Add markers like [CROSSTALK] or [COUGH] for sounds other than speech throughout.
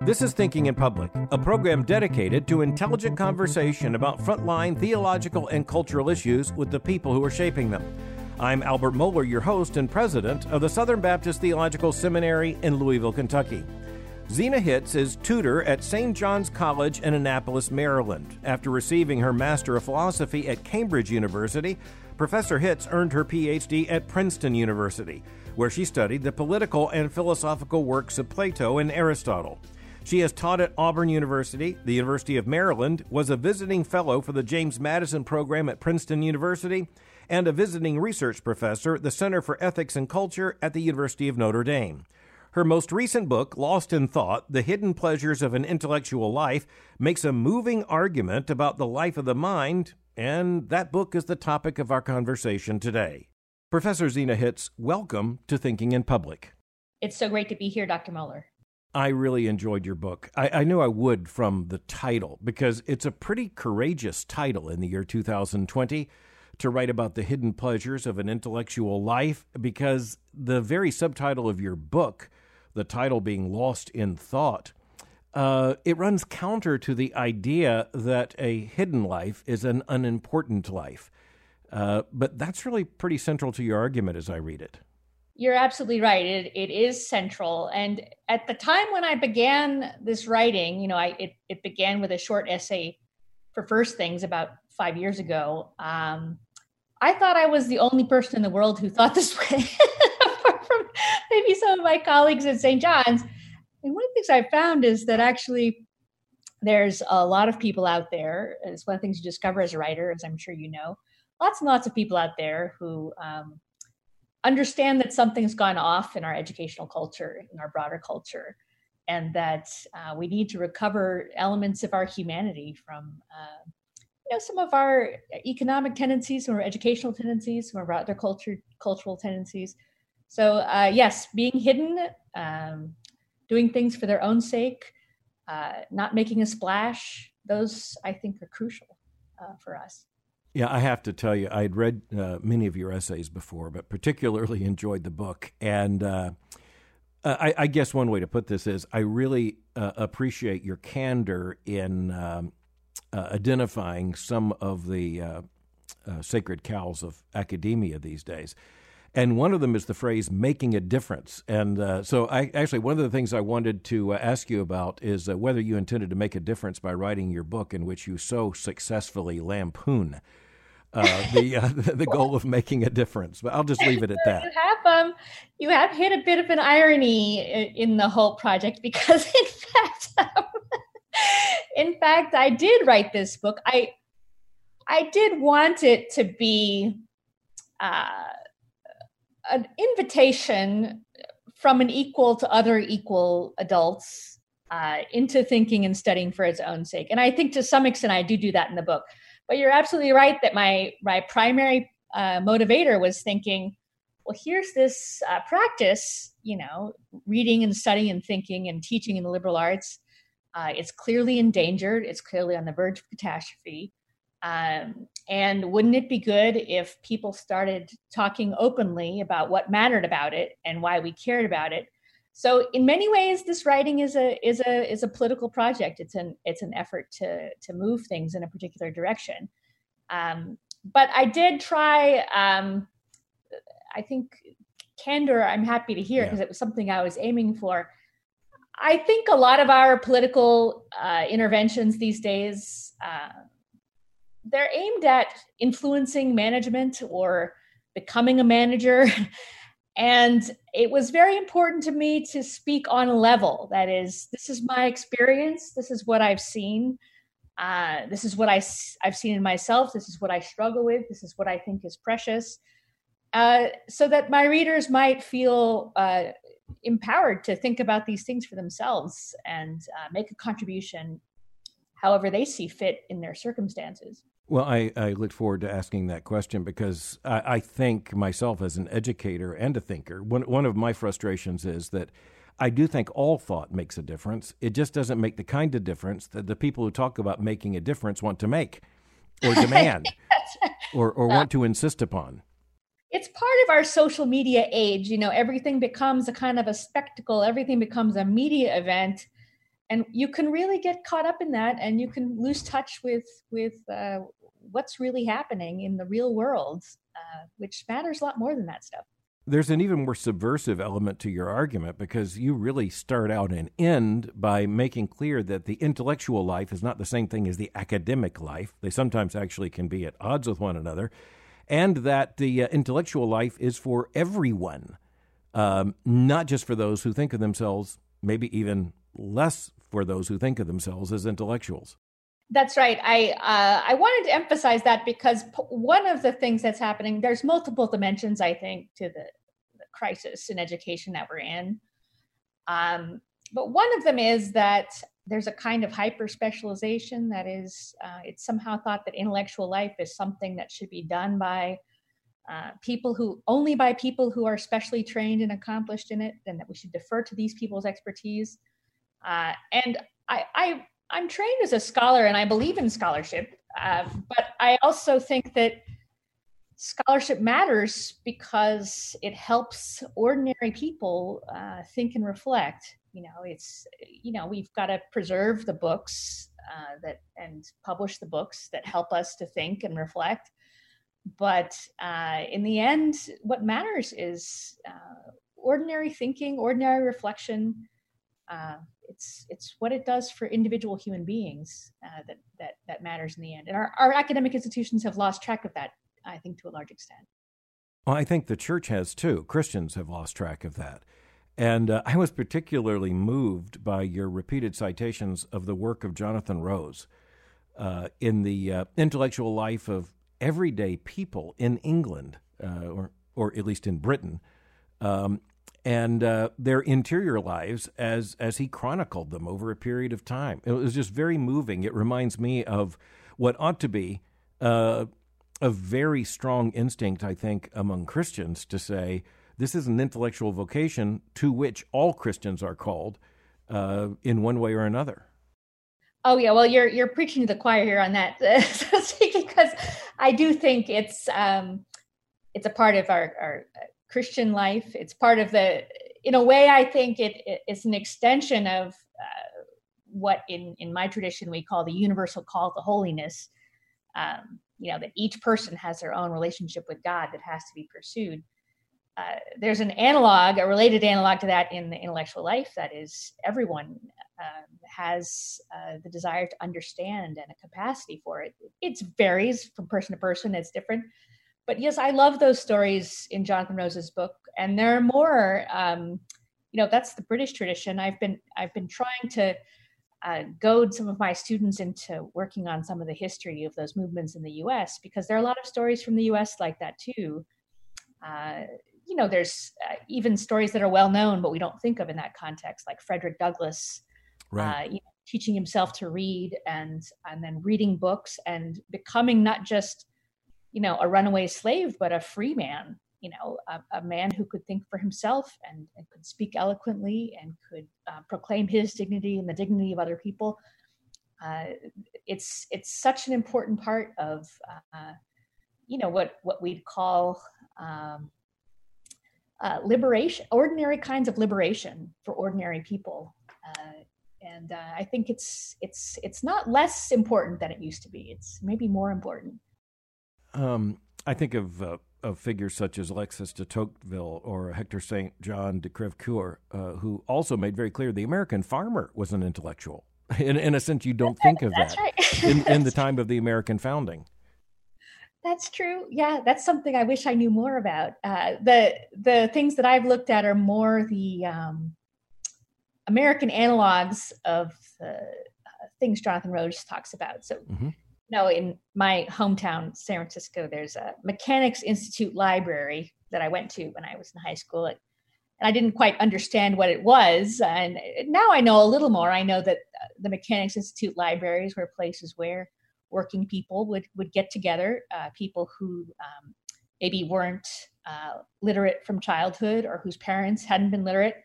This is Thinking in Public, a program dedicated to intelligent conversation about frontline theological and cultural issues with the people who are shaping them. I'm Albert Mohler, your host and president of the Southern Baptist Theological Seminary in Louisville, Kentucky. Zena Hitz is tutor at St. John's College in Annapolis, Maryland. After receiving her Master of Philosophy at Cambridge University, Professor Hitz earned her PhD at Princeton University, where she studied the political and philosophical works of Plato and Aristotle. She has taught at Auburn University, the University of Maryland, was a visiting fellow for the James Madison program at Princeton University, and a visiting research professor at the Center for Ethics and Culture at the University of Notre Dame. Her most recent book, Lost in Thought The Hidden Pleasures of an Intellectual Life, makes a moving argument about the life of the mind, and that book is the topic of our conversation today. Professor Zena Hitz, welcome to Thinking in Public. It's so great to be here, Dr. Mohler. I really enjoyed your book. I, I, knew I would from the title because it's a pretty courageous title in the year 2020 to write about the hidden pleasures of an intellectual life because the very subtitle of your book, the title being Lost in Thought, uh, it runs counter to the idea that a hidden life is an unimportant life. Uh, but that's really pretty central to your argument as I read it. You're absolutely right. It, it is central. And at the time when I began this writing, you know, I, it, it began with a short essay for First Things about five years ago. Um, I thought I was the only person in the world who thought this way, [LAUGHS] apart from maybe some of my colleagues at St. John's. And one of the things I found is that actually there's a lot of people out there. It's one of the things you discover as a writer, as I'm sure you know. Lots and lots of people out there who um, understand that something's gone off in our educational culture, in our broader culture, and that uh, we need to recover elements of our humanity from uh, know some of our economic tendencies, some of our educational tendencies, some of our other culture cultural tendencies. So uh, yes, being hidden, um, doing things for their own sake, uh, not making a splash. Those I think are crucial uh, for us. Yeah, I have to tell you, I had read uh, many of your essays before, but particularly [LAUGHS] enjoyed the book. And uh, I, I, guess one way to put this is I really uh, appreciate your candor in um, uh, identifying some of the uh, uh, sacred cows of academia these days. And one of them is the phrase making a difference. And uh, so, I, actually, one of the things I wanted to uh, ask you about is uh, whether you intended to make a difference by writing your book, in which you so successfully lampoon the [LAUGHS] the goal of making a difference. But I'll just leave it at [LAUGHS] that. You have um, you have hit a bit of an irony in the whole project [LAUGHS] because, in fact, um, in fact, I did write this book. I I did want it to be uh, an invitation from an equal to other equal adults uh, into thinking and studying for its own sake. And I think to some extent I do do that in the book. But you're absolutely right that my my primary uh, motivator was thinking, well, here's this uh, practice, you know, reading and studying and thinking and teaching in the liberal arts uh, it's clearly endangered. It's clearly on the verge of catastrophe. Um, and wouldn't it be good if people started talking openly about what mattered about it and why we cared about it? So, in many ways, this writing is a is a is a political project. It's an it's an effort to to move things in a particular direction. Um, but I did try. Um, I think candor. I'm happy to hear because yeah. it was something I was aiming for I think a lot of our political uh, interventions these days uh, they're aimed at influencing management or becoming a manager. [LAUGHS] and it was very important to me to speak on a level that is, this is my experience. This is what I've seen. Uh, this is what I, I've seen in myself. This is what I struggle with. This is what I think is precious. Uh, so that my readers might feel uh, empowered to think about these things for themselves and uh, make a contribution however they see fit in their circumstances. Well, I, I look forward to asking that question because I, I think myself as an educator and a thinker, one, one of my frustrations is that I do think all thought makes a difference. It just doesn't make the kind of difference that the people who talk about making a difference want to make or [LAUGHS] demand or, or uh, want to insist upon. it's part of our social media age. You know, everything becomes a kind of a spectacle, everything becomes a media event. And you can really get caught up in that and you can lose touch with with uh, what's really happening in the real world, uh, which matters a lot more than that stuff. There's an even more subversive element to your argument because you really start out and end by making clear that the intellectual life is not the same thing as the academic life. They sometimes actually can be at odds with one another and that the uh, intellectual life is for everyone, um, not just for those who think of themselves, maybe even less for those who think of themselves as intellectuals. That's right. I uh, I wanted to emphasize that because one of the things that's happening, there's multiple dimensions, I think, to the, the crisis in education that we're in. Um, but one of them is that there's a kind of hyper specialization that is uh, it's somehow thought that intellectual life is something that should be done by uh, people who only by people who are specially trained and accomplished in it and that we should defer to these people's expertise uh, and I, I i'm trained as a scholar and i believe in scholarship uh, but i also think that scholarship matters because it helps ordinary people uh, think and reflect. You know it's you know we've got to preserve the books uh, that and publish the books that help us to think and reflect. But uh, in the end what matters is uh, ordinary thinking ordinary reflection uh, it's it's what it does for individual human beings uh, that that that matters in the end. And our, our academic institutions have lost track of that i think to a large extent. Well i think the church has too. Christians have lost track of that. And uh, I was particularly moved by your repeated citations of the work of Jonathan Rose uh, in the uh, intellectual life of everyday people in England, uh, or, or at least in Britain, um, and uh, their interior lives as, as he chronicled them over a period of time. It was just very moving. It reminds me of what ought to be uh, a very strong instinct, I think, among Christians to say, this is an intellectual vocation to which all Christians are called uh, in one way or another. Oh yeah, well you're you're preaching to the choir here on that, [LAUGHS] because I do think it's um, it's a part of our, our Christian life. It's part of the, in a way, I think it, it's an extension of uh, what in in my tradition we call the universal call to holiness. Um, you know that each person has their own relationship with God that has to be pursued. Uh, there's an analog, a related analog to that in the intellectual life. That is, everyone uh, has uh, the desire to understand and a capacity for it. It varies from person to person; it's different. But yes, I love those stories in Jonathan Rose's book, and there are more. Um, you know, that's the British tradition. I've been I've been trying to uh, goad some of my students into working on some of the history of those movements in the U.S. because there are a lot of stories from the U.S. like that too. Uh, you know, there's uh, even stories that are well known, but we don't think of in that context, like Frederick Douglass, right. uh, you know, teaching himself to read and and then reading books and becoming not just you know a runaway slave, but a free man. You know, a, a man who could think for himself and, and could speak eloquently and could uh, proclaim his dignity and the dignity of other people. Uh, it's it's such an important part of uh, you know what what we'd call um, uh, liberation, ordinary kinds of liberation for ordinary people. Uh, and uh, I think it's it's it's not less important than it used to be. It's maybe more important. Um, I think of uh, of figures such as Alexis de Tocqueville or Hector Saint John de Crèvecoeur, uh, who also made very clear the American farmer was an intellectual. [LAUGHS] In, in a sense, you don't that's think of that right. [LAUGHS] in, in the time of the American founding. That's true. Yeah, that's something I wish I knew more about. Uh, the the things that I've looked at are more the um, American analogs of the uh, things Jonathan Rose talks about. So, mm-hmm. Know, in my hometown, San Francisco, there's a Mechanics Institute library that I went to when I was in high school. and I didn't quite understand what it was. And now I know a little more. I know that uh, the Mechanics Institute libraries were places where working people would would get together, uh, people who um, maybe weren't uh, literate from childhood or whose parents hadn't been literate.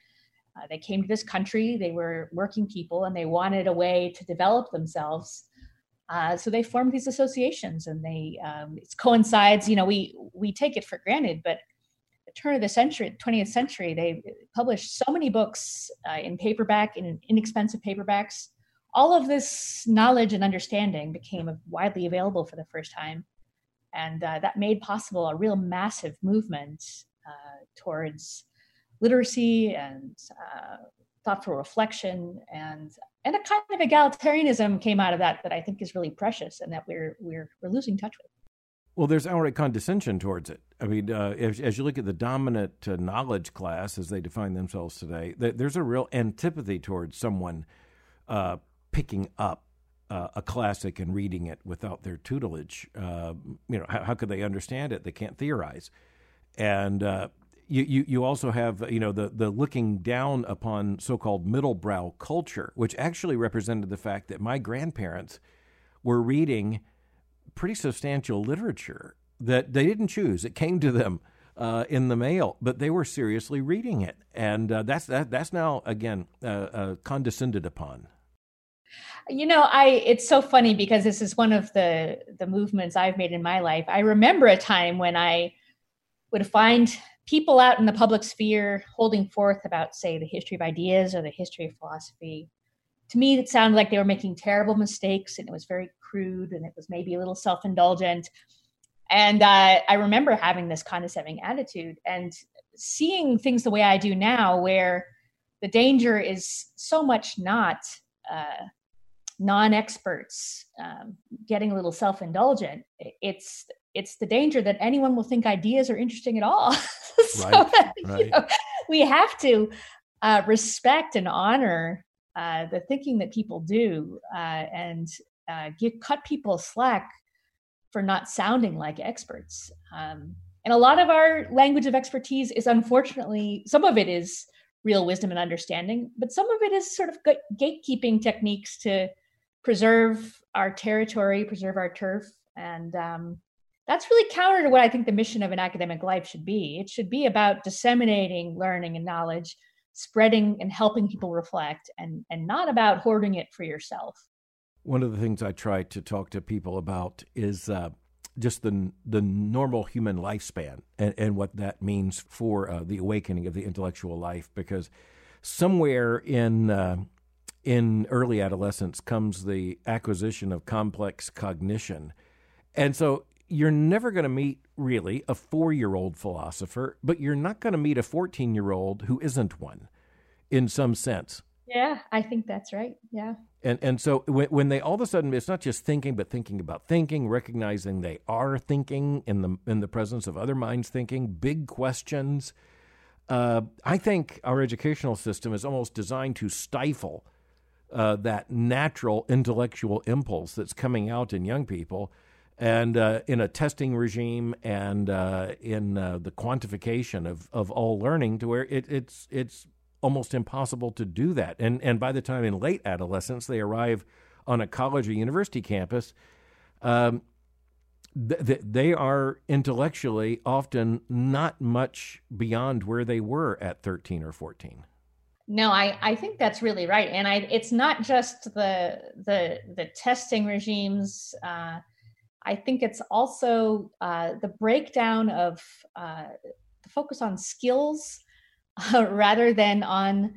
Uh, they came to this country. They were working people, and they wanted a way to develop themselves Uh, so they formed these associations, and they um, it coincides. You know, we we take it for granted, but the turn of the century, 20th century, they published so many books uh, in paperback, in inexpensive paperbacks. All of this knowledge and understanding became widely available for the first time, and uh, that made possible a real massive movement uh, towards literacy and uh, thoughtful reflection and and a kind of egalitarianism came out of that that I think is really precious and that we're we're we're losing touch with. Well, there's outright condescension towards it. I mean, uh, as, as, you look at the dominant uh, knowledge class as they define themselves today, th- there's a real antipathy towards someone uh, picking up uh, a classic and reading it without their tutelage. Uh, you know, how, how, could they understand it? They can't theorize. And uh, you, you, you also have you know the the looking down upon so-called middlebrow culture, which actually represented the fact that my grandparents were reading pretty substantial literature that they didn't choose; it came to them uh, in the mail, but they were seriously reading it, and uh, that's that that's now again uh, uh condescended upon. You know, I it's so funny because this is one of the the movements I've made in my life. I remember a time when I would find people out in the public sphere holding forth about, say, the history of ideas or the history of philosophy, to me, it sounded like they were making terrible mistakes and it was very crude and it was maybe a little self indulgent. And uh, I remember having this condescending attitude and seeing things the way I do now, where the danger is so much not uh, non experts um, getting a little self indulgent. It's it's the danger that anyone will think ideas are interesting at all. [LAUGHS] so, right, [LAUGHS] right. You know, we have to uh, respect and honor uh, the thinking that people do uh, and uh, give, cut people slack for not sounding like experts. Um, and a lot of our language of expertise is unfortunately, some of it is real wisdom and understanding, but some of it is sort of gatekeeping techniques to preserve our territory, preserve our turf, and um, that's really counter to what I think the mission of an academic life should be. It should be about disseminating learning and knowledge, spreading and helping people reflect, and, and not about hoarding it for yourself. One of the things I try to talk to people about is uh, just the the normal human lifespan and, and what that means for uh, the awakening of the intellectual life. Because somewhere in uh, in early adolescence comes the acquisition of complex cognition, and so you're never going to meet really a four year old philosopher, but you're not going to meet a 14 year old who isn't one in some sense. Yeah, I think that's right. Yeah. And and so when, when they all of a sudden it's not just thinking, but thinking about thinking, recognizing they are thinking in the in the presence of other minds thinking, big questions. Uh, I think our educational system is almost designed to stifle uh, that natural intellectual impulse that's coming out in young people and uh, in a testing regime and uh, in uh, the quantification of, of all learning to where it, it's it's almost impossible to do that. And and by the time in late adolescence they arrive on a college or university campus, um, th- th- they are intellectually often not much beyond where they were at 13 or 14. No, I, I think that's really right, and I it's not just the the the testing regimes. Uh, I think it's also uh, the breakdown of uh, the focus on skills uh, [LAUGHS] rather than on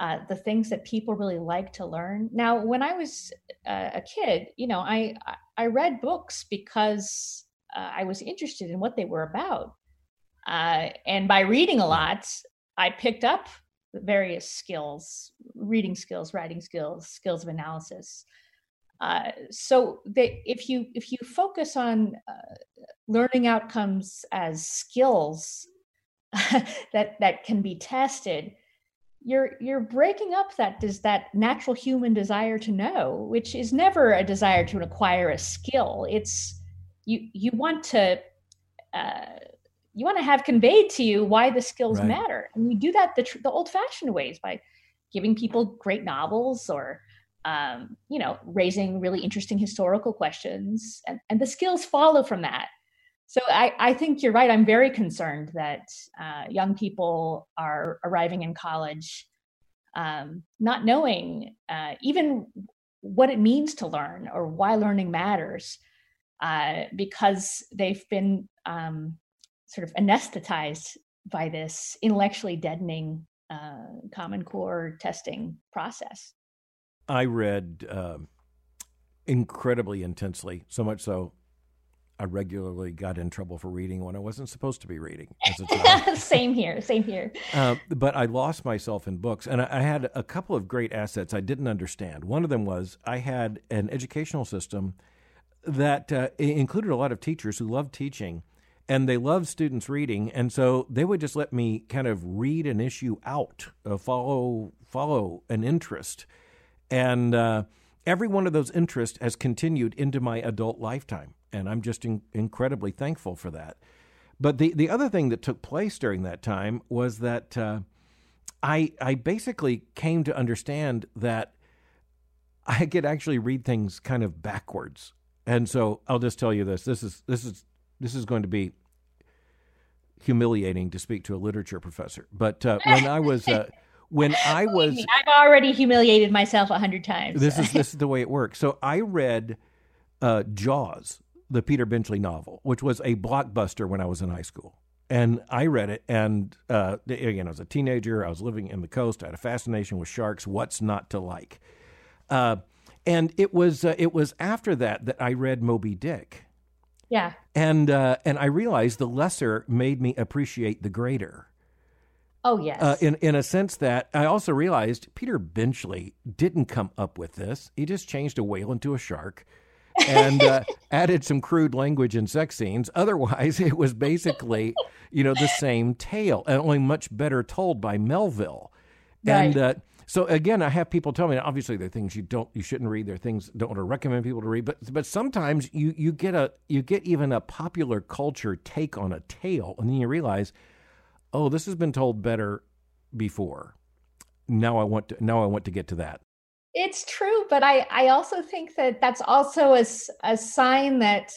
uh, the things that people really like to learn. Now, when I was uh, a kid, you know, I I read books because uh, I was interested in what they were about, and by reading a lot, I picked up various skills, reading skills, writing skills, skills of analysis. Uh, so if you if you focus on uh, learning outcomes as skills [LAUGHS] that that can be tested, you're you're breaking up that does that natural human desire to know, which is never a desire to acquire a skill. It's you you want to uh, you want to have conveyed to you why the skills right. matter, and you do that the, the old-fashioned ways by giving people great novels or um, you know, raising really interesting historical questions, and, and the skills follow from that. So I, I think you're right. I'm very concerned that uh, young people are arriving in college um, not knowing uh, even what it means to learn or why learning matters uh, because they've been um, sort of anesthetized by this intellectually deadening uh, Common Core testing process. I read uh, incredibly intensely, so much so I regularly got in trouble for reading when I wasn't supposed to be reading as a child. same here, same here. Uh, but I lost myself in books, and I, I, had a couple of great assets I didn't understand. One of them was I had an educational system that uh, included a lot of teachers who loved teaching, and they loved students reading, and so they would just let me kind of read an issue out, uh, follow follow an interest, and uh, every one of those interests has continued into my adult lifetime and I'm just in- incredibly thankful for that. But the, the other thing that took place during that time was that uh, I I basically came to understand that I could actually read things kind of backwards. And so I'll just tell you this: this is this is this is going to be humiliating to speak to a literature professor. But uh, when I was uh, [LAUGHS] when [LAUGHS] I was, I've already humiliated myself a hundred times. This is [LAUGHS] this is the way it works. So I read uh, Jaws the Peter Benchley novel, which was a blockbuster when I was in high school. And I read it, and uh, again, I was a teenager. I was living in the coast. I had a fascination with sharks. What's not to like? Uh, and it was uh, it was after that that I read Moby Dick. Yeah. And uh, and I realized the lesser made me appreciate the greater. Oh yes. Uh, in in a sense that I also realized Peter Benchley didn't come up with this. He just changed a whale into a shark and uh, [LAUGHS] added some crude language and sex scenes. Otherwise, [LAUGHS] it was basically, you know, the same tale, and only much better told by Melville. Right. And uh, so again, I have people tell me obviously there are things you don't, you shouldn't read. There are things don't want to recommend people to read, but but sometimes you you get a you get even a popular culture take on a tale, and then you realize, oh, this has been told better before. Now I want to now I want to get to that. It's true, but I, I also think that that's also a, a sign that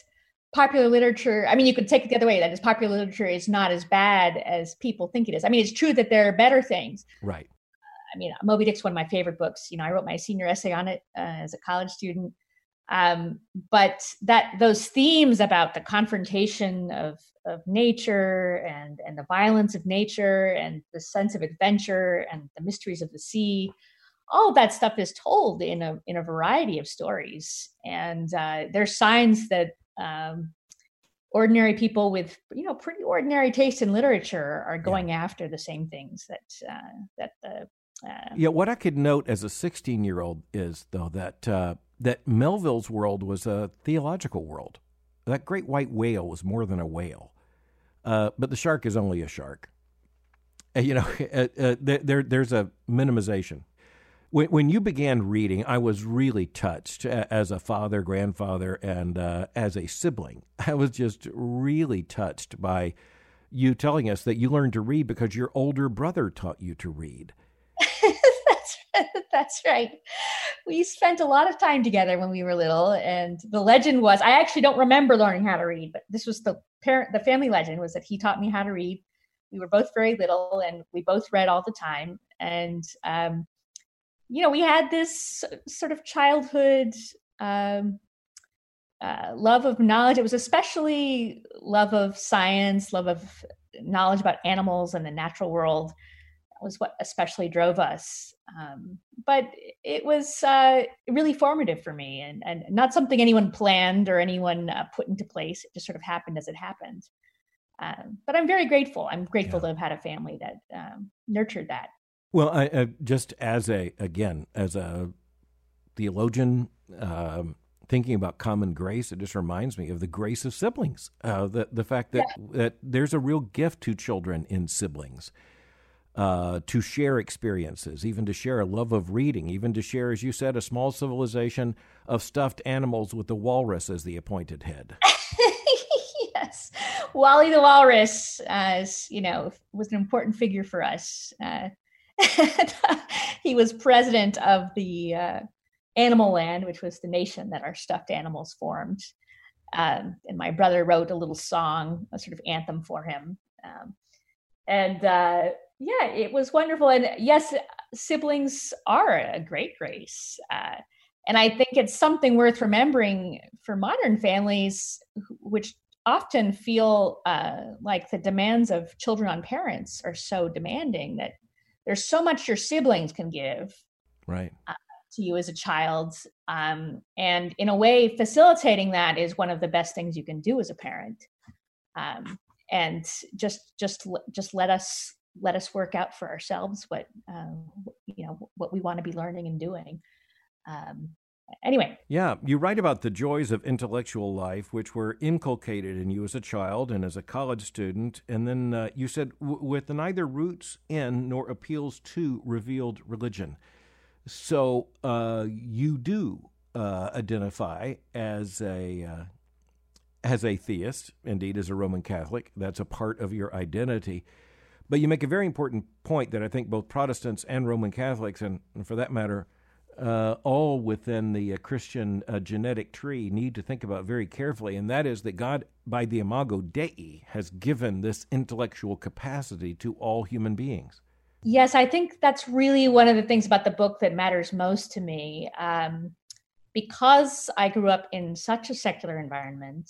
popular literature, I mean, you could take it the other way, that is popular literature is not as bad as people think it is. I mean, it's true that there are better things. Right. I mean, Moby Dick's one of my favorite books. You know, I wrote my senior essay on it uh, as a college student. Um, but that those themes about the confrontation of of nature and and the violence of nature and the sense of adventure and the mysteries of the sea all that stuff is told in a in a variety of stories, and uh, there's signs that um, ordinary people with you know pretty ordinary taste in literature are going yeah. after the same things that uh, that the uh, yeah, what I could note as a 16 year old is though that uh, that Melville's world was a theological world. That great white whale was more than a whale, uh, but the shark is only a shark. you know, [LAUGHS] uh, uh, there there's a minimization when, when you began reading, I was really touched as a father, grandfather, and uh, as a sibling. [LAUGHS] I was just really touched by you telling us that you learned to read because your older brother taught you to read. [LAUGHS] that's, right. We spent a lot of time together when we were little, and the legend was I actually don't remember learning how to read, but this was the parent, the family legend was that he taught me how to read. We were both very little, and we both read all the time. And um, you know, we had this sort of childhood um, uh, love of knowledge. It was especially love of science, love of knowledge about animals and the natural world. Was what especially drove us. Um, but it was uh, really formative for me and, and not something anyone planned or anyone uh, put into place. It just sort of happened as it happened. Um, but I'm very grateful. I'm grateful yeah. to have had a family that um, nurtured that. Well, I, uh, just as a again as a theologian um, thinking about common grace, it just reminds me of the grace of siblings. Uh, the the fact that yeah. that there's a real gift to children in siblings. Uh, to share experiences, even to share a love of reading, even to share, as you said, a small civilization of stuffed animals with the walrus as the appointed head. [LAUGHS] yes, Wally the walrus, as you know, was an important figure for us. Uh, [LAUGHS] he was president of the uh, Animal Land, which was the nation that our stuffed animals formed. Um, and my brother wrote a little song, a sort of anthem for him. Um, and uh, yeah, it was wonderful. And yes, siblings are a great grace. Uh, and I think it's something worth remembering for modern families, which often feel uh, like the demands of children on parents are so demanding that there's so much your siblings can give right uh, to you as a child um, and in a way facilitating that is one of the best things you can do as a parent um, and just just just let us let us work out for ourselves what uh, you know what we want to be learning and doing um, anyway. Yeah, you write about the joys of intellectual life, which were inculcated in you as a child and as a college student. And then uh, you said, with neither roots in nor appeals to revealed religion. So uh, you do uh, identify as a. Uh, as a theist, indeed, as a Roman Catholic, that's a part of your identity. But you make a very important point that I think both Protestants and Roman Catholics, and for that matter, uh, all within the uh, Christian uh, genetic tree need to think about very carefully, and that is that God, by the imago Dei, has given this intellectual capacity to all human beings. Yes, I think that's really one of the things about the book that matters most to me. Um, because I grew up in such a secular environment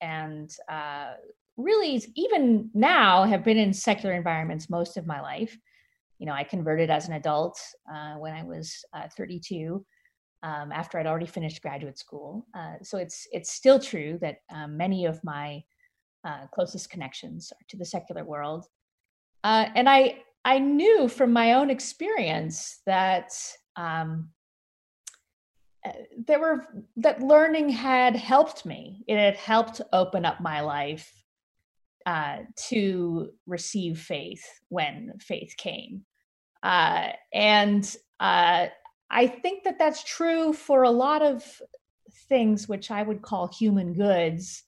and uh, really, even now, have been in secular environments most of my life you know, I converted as an adult uh, when I was uh, 32, um, after I'd already finished graduate school. Uh, so it's it's still true that um, many of my uh, closest connections are to the secular world, uh, and I I knew from my own experience that. Um, uh, there were that learning had helped me. It had helped open up my life uh, to receive faith when faith came. Uh, and uh, I think that that's true for a lot of things which I would call human goods.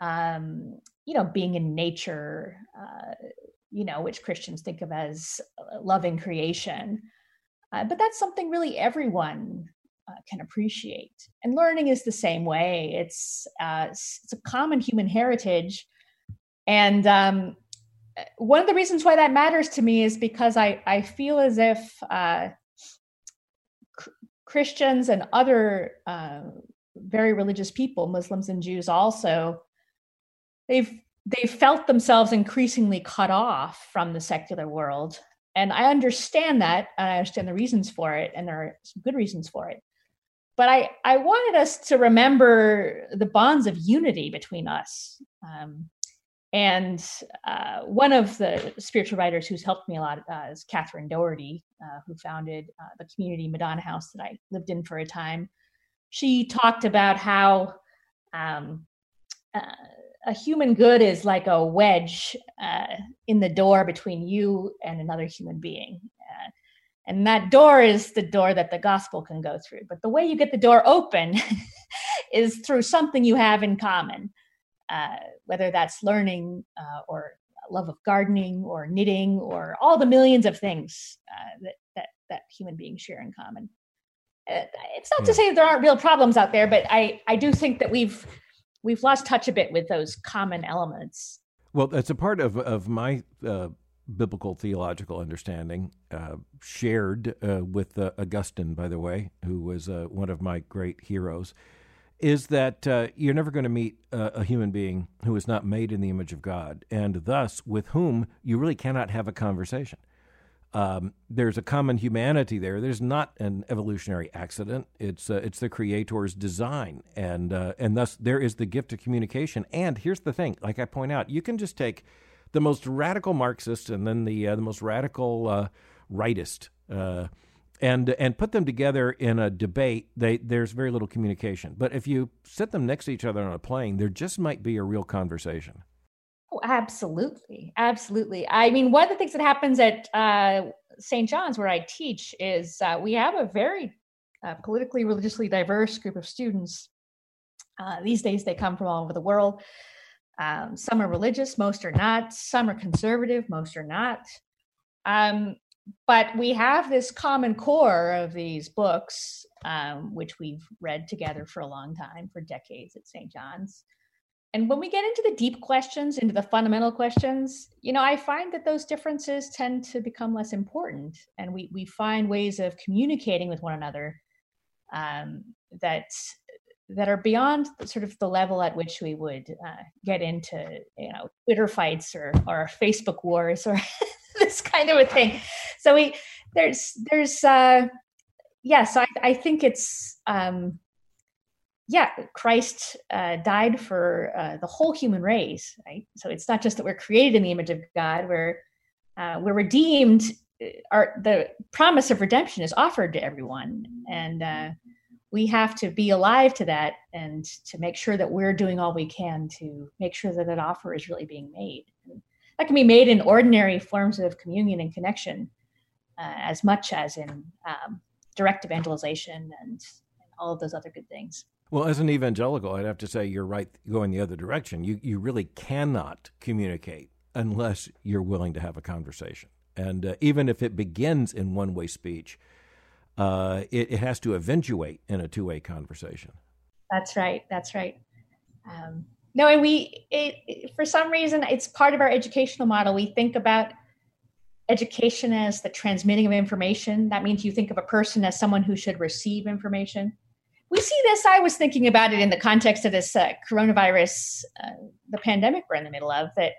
Um, you know, being in nature, uh, you know, which Christians think of as uh, loving creation. Uh, but that's something really everyone uh, can appreciate. And learning is the same way. It's uh, it's a common human heritage, and um, one of the reasons why that matters to me is because I, I feel as if uh, Christians and other uh, very religious people, Muslims and Jews also, they've they've felt themselves increasingly cut off from the secular world. And I understand that, and I understand the reasons for it, and there are some good reasons for it. But I, I wanted us to remember the bonds of unity between us. Um, and uh, one of the spiritual writers who's helped me a lot uh, is Catherine Doherty, uh, who founded uh, the community Madonna House that I lived in for a time. She talked about how um, uh, a human good is like a wedge uh, in the door between you and another human being. and that door is the door that the gospel can go through. But the way you get the door open [LAUGHS] is through something you have in common. Uh, whether that's learning uh, or love of gardening or knitting or all the millions of things uh, that, that, that human beings share in common. Uh, it's not yeah. to say there aren't real problems out there, but I, I do think that we've we've lost touch a bit with those common elements. Well, that's a part of of my uh, biblical theological understanding, uh, shared uh, with uh, Augustine, by the way, who was uh, one of my great heroes is that uh, you're never going to meet a, a, human being who is not made in the image of God, and thus with whom you really cannot have a conversation. Um, there's a common humanity there. There's not an evolutionary accident. It's uh, it's the Creator's design, and uh, and thus there is the gift of communication. And here's the thing: like I point out, you can just take the most radical Marxist and then the uh, the most radical uh, rightist uh, and and put them together in a debate, they, there's very little communication. But if you sit them next to each other on a plane, there just might be a real conversation. Oh, absolutely, absolutely. I mean, one of the things that happens at uh, St. John's, where I teach, is uh, we have a very uh, politically, religiously diverse group of students. Uh, these days, they come from all over the world. Um, some are religious, most are not. Some are conservative, most are not. Um, but we have this common core of these books, um, which we've read together for a long time, for decades at St. John's. And when we get into the deep questions, into the fundamental questions, you know, I find that those differences tend to become less important. And we, we find ways of communicating with one another um, that that are beyond sort of the level at which we would uh, get into you know Twitter fights or or Facebook wars or [LAUGHS] this kind of a thing. So we there's there's uh, yes, I, I think it's um, yeah, Christ uh, died for uh, the whole human race, right? So it's not just that we're created in the image of God; we're uh, we're redeemed. Uh, our the promise of redemption is offered to everyone, and uh, we have to be alive to that and to make sure that we're doing all we can to make sure that that offer is really being made. That can be made in ordinary forms of communion and connection, uh, as much as in um, direct evangelization and, and all of those other good things. Well, as an evangelical, I'd have to say you're right going the other direction. You you really cannot communicate unless you're willing to have a conversation. And uh, even if it begins in one way speech, uh, it, it, has to eventuate in a two way conversation. That's right. That's right. Um, no, and we, it, it, for some reason, it's part of our educational model. We think about education as the transmitting of information. That means you think of a person as someone who should receive information. We see this. I was thinking about it in the context of this uh, coronavirus, uh, the pandemic we're in the middle of, that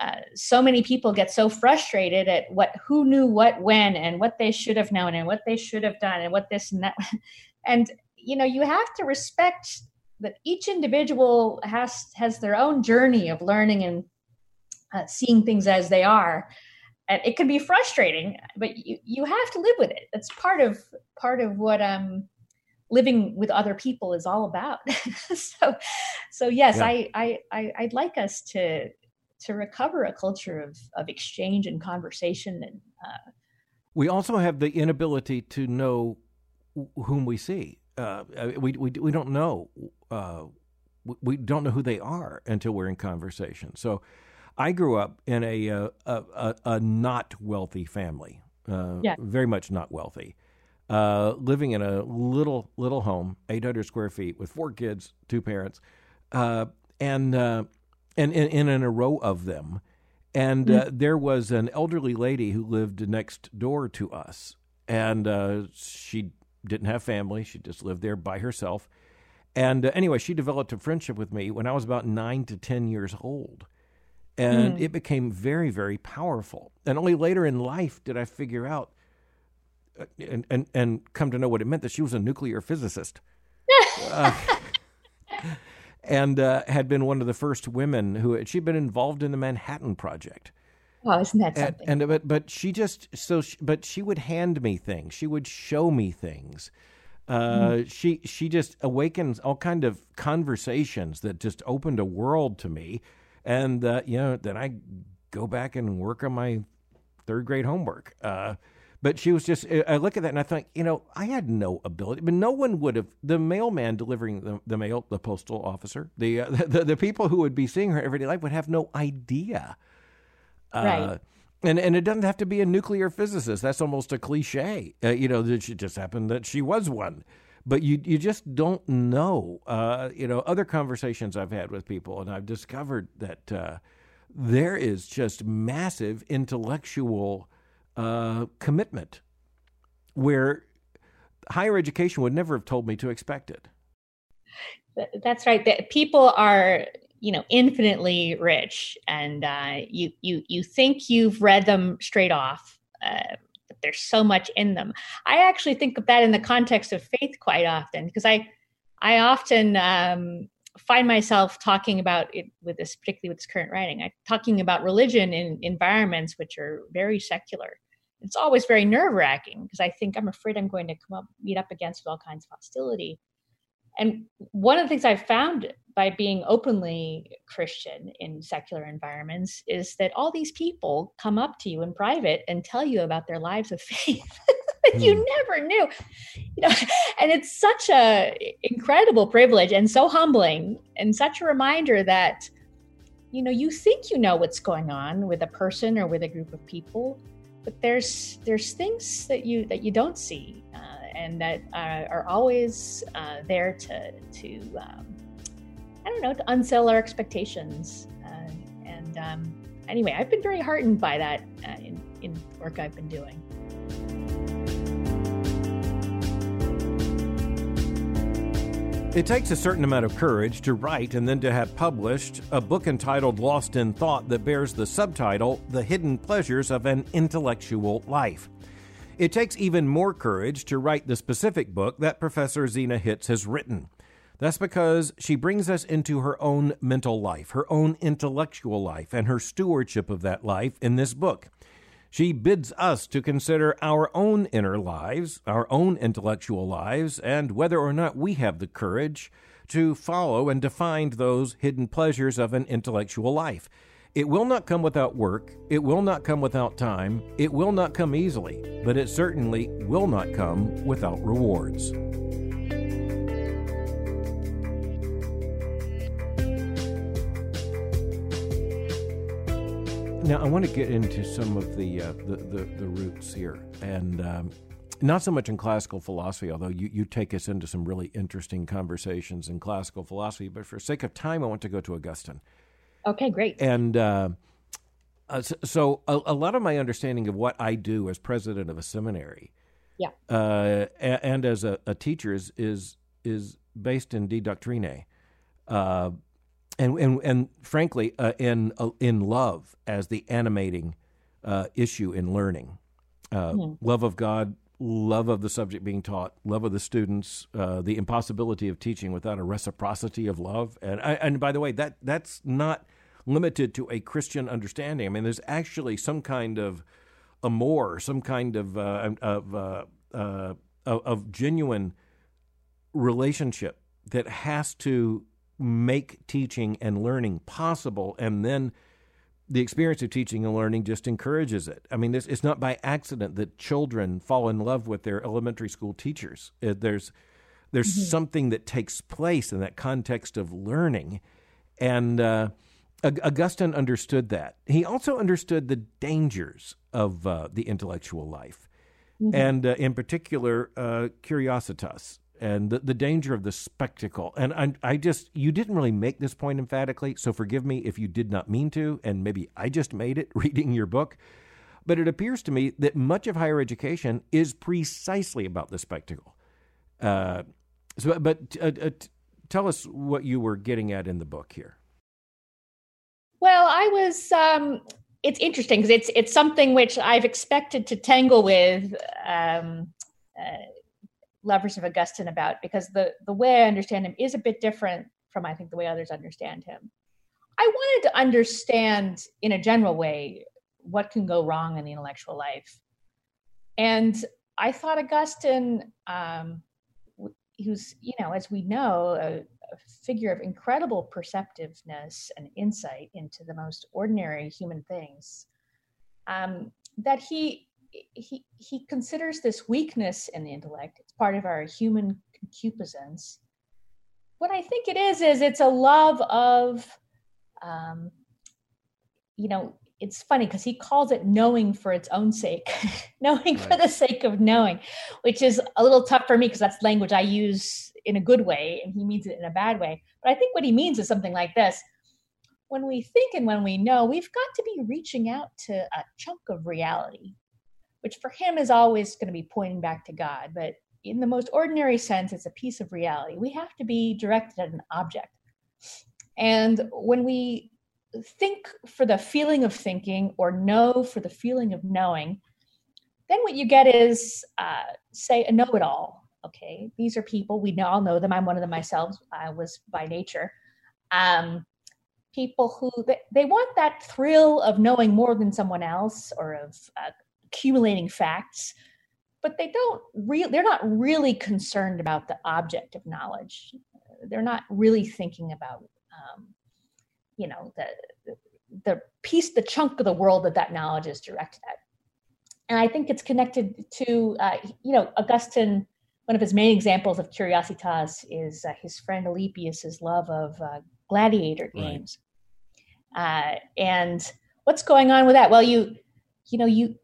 uh, so many people get so frustrated at what who knew what when and what they should have known and what they should have done and what this and that [LAUGHS] and you know you have to respect that each individual has has their own journey of learning and uh, seeing things as they are and it can be frustrating but you you have to live with it. That's part of part of what um living with other people is all about. [LAUGHS] So so yes yeah. I, I i i'd like us to to recover a culture of, of exchange and conversation and uh, we also have the inability to know whom we see. Uh, we, we, we don't know uh, we don't know who they are until we're in conversation. So I grew up in a uh, a, a, a, not wealthy family, uh, very much not wealthy, uh, living in a little little home, 800 square feet, with four kids, two parents, uh, and and in, in a row of them. And uh, mm-hmm. there was an elderly lady who lived next door to us. And uh, she didn't have family. She just lived there by herself. And uh, anyway, she developed a friendship with me when I was about nine to 10 years old. And mm. it became very, very powerful. And only later in life did I figure out uh, and, and, and come to know what it meant that she was a nuclear physicist. Uh, [LAUGHS] and uh, had been one of the first women who she'd been involved in the Manhattan Project. Oh, isn't that something? And, and but but she just so she, but she would hand me things. She would show me things. Uh, mm. She she just awakens all kind of conversations that just opened a world to me, and uh, you know then I go back and work on my third grade homework. Uh, but she was just, I look at that and I think, you know, I had no ability, but no one would have, the mailman delivering the, the mail, the postal officer, the, uh, [LAUGHS] the, the people who would be seeing her everyday life would have no idea. Uh, right. And, and it doesn't have to be a nuclear physicist. That's almost a cliche. Uh, you know, that she just happened that she was one but you you just don't know. Uh, you know, other conversations I've had with people, and I've discovered that uh, there is just massive intellectual uh, commitment where higher education would never have told me to expect it. That's right. That people are, you know, infinitely rich, and uh, you you you think you've read them straight off, uh, there's so much in them. I actually think of that in the context of faith quite often because I I often um, find myself talking about it with this, particularly with this current writing. I'm talking about religion in environments which are very secular, it's always very nerve wracking because I think I'm afraid I'm going to come up meet up against all kinds of hostility. And one of the things I've found by being openly Christian in secular environments is that all these people come up to you in private and tell you about their lives of faith [LAUGHS] that you hmm. never knew. You know, [LAUGHS] and it's such a incredible privilege and so humbling and such a reminder that you know you think you know what's going on with a person or with a group of people but there's there's things that you that you don't see uh, and that are, are always uh, there to to um, I don't know to unsell our expectations uh, and um, anyway I've been very heartened by that uh, in in work I've been doing. It takes a certain amount of courage to write and then to have published a book entitled Lost in Thought that bears the subtitle The Hidden Pleasures of an Intellectual Life. It takes even more courage to write the specific book that Professor Zena Hitz has written. That's because she brings us into her own mental life, her own intellectual life, and her stewardship of that life in this book. She bids us to consider our own inner lives, our own intellectual lives, and whether or not we have the courage to follow and to find those hidden pleasures of an intellectual life. It will not come without work. It will not come without time. It will not come easily, but it certainly will not come without rewards. Now, I want to get into some of the uh, the, the, the, roots here, and um, not so much in classical philosophy, although you, you take us into some really interesting conversations in classical philosophy. But for sake of time, I want to go to Augustine. Okay, great. And uh, uh, so, so a, a, lot of my understanding of what I do as president of a seminary, yeah, uh, and, and, as a, a, teacher is is is based in De Doctrina. Uh, and and and frankly, uh, in uh, in love as the animating uh, issue in learning, mm. love of God, love of the subject being taught, love of the students, uh, the impossibility of teaching without a reciprocity of love, and and by the way, that that's not limited to a Christian understanding. I mean, there's actually some kind of amour, some kind of uh, of, of of genuine relationship that has to make teaching and learning possible and then the experience of teaching and learning just encourages it. I mean, this, it's not by accident that children fall in love with their elementary school teachers. Uh, there's there's mm-hmm. something that takes place in that context of learning, and uh, Augustine understood that. He also understood the dangers of uh, the intellectual life, mm-hmm. and uh, in particular, uh, curiositas and the, the danger of the spectacle. And I, I just, you didn't really make this point emphatically, so forgive me if you did not mean to, and maybe I just made it [LAUGHS] reading your book. But it appears to me that much of higher education is precisely about the spectacle. Uh, so, but uh, uh, tell us what you were getting at in the book here. Well, I was. Um, it's interesting because it's it's something which I've expected to tangle with um, uh, lovers of Augustine about because the the way I understand him is a bit different from I think the way others understand him. I wanted to understand in a general way what can go wrong in the intellectual life, and I thought Augustine, um, who's you know as we know a, a figure of incredible perceptiveness and insight into the most ordinary human things, um, that he he he considers this weakness in the intellect. It's part of our human concupiscence. What I think it is is it's a love of, um, you know, it's funny because he calls it knowing for its own sake, [LAUGHS] knowing right. for the sake of knowing, which is a little tough for me because that's language I use in a good way, and he means it in a bad way. But I think what he means is something like this when we think and when we know, we've got to be reaching out to a chunk of reality which for him is always going to be pointing back to God. But in the most ordinary sense, it's a piece of reality. We have to be directed at an object. And when we think for the feeling of thinking or know for the feeling of knowing, then what you get is, uh, say, a know it all. Okay, these are people, we all know them. I'm one of them myself. I was by nature. Um, people who they, they want that thrill of knowing more than someone else or of uh, accumulating facts but they don't real they're not really concerned about the object of knowledge. They're not really thinking about um, you know the, the piece the chunk of the world that that knowledge is directed at. And i think it's connected to uh, you know augustine one of his main examples of curiositas is uh, his friend alypius's love of uh, gladiator games. Right. Uh, and what's going on with that? Well you you know you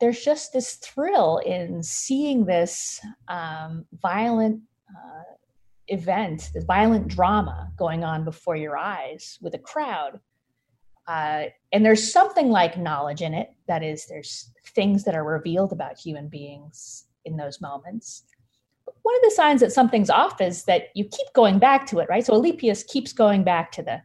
there's just this thrill in seeing this um, violent uh, event, this violent drama going on before your eyes with a crowd. Uh, and there's something like knowledge in it. That is, there's things that are revealed about human beings in those moments. one of the signs that something's off is that you keep going back to it, right? So Alypius keeps going back to the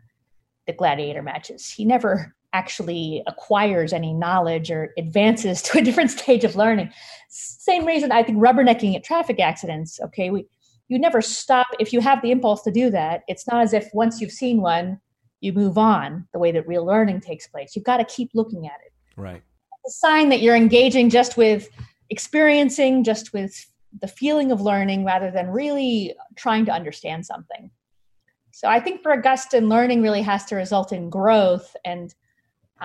the gladiator matches. He never actually acquires any knowledge or advances [LAUGHS] to a different stage of learning. Same reason I think rubbernecking at traffic accidents. Okay, we you never stop if you have the impulse to do that. It's not as if once you've seen one, you move on the way that real learning takes place. You've got to keep looking at it. Right. It's a sign that you're engaging just with experiencing, just with the feeling of learning rather than really trying to understand something. So I think for Augustine, learning really has to result in growth, and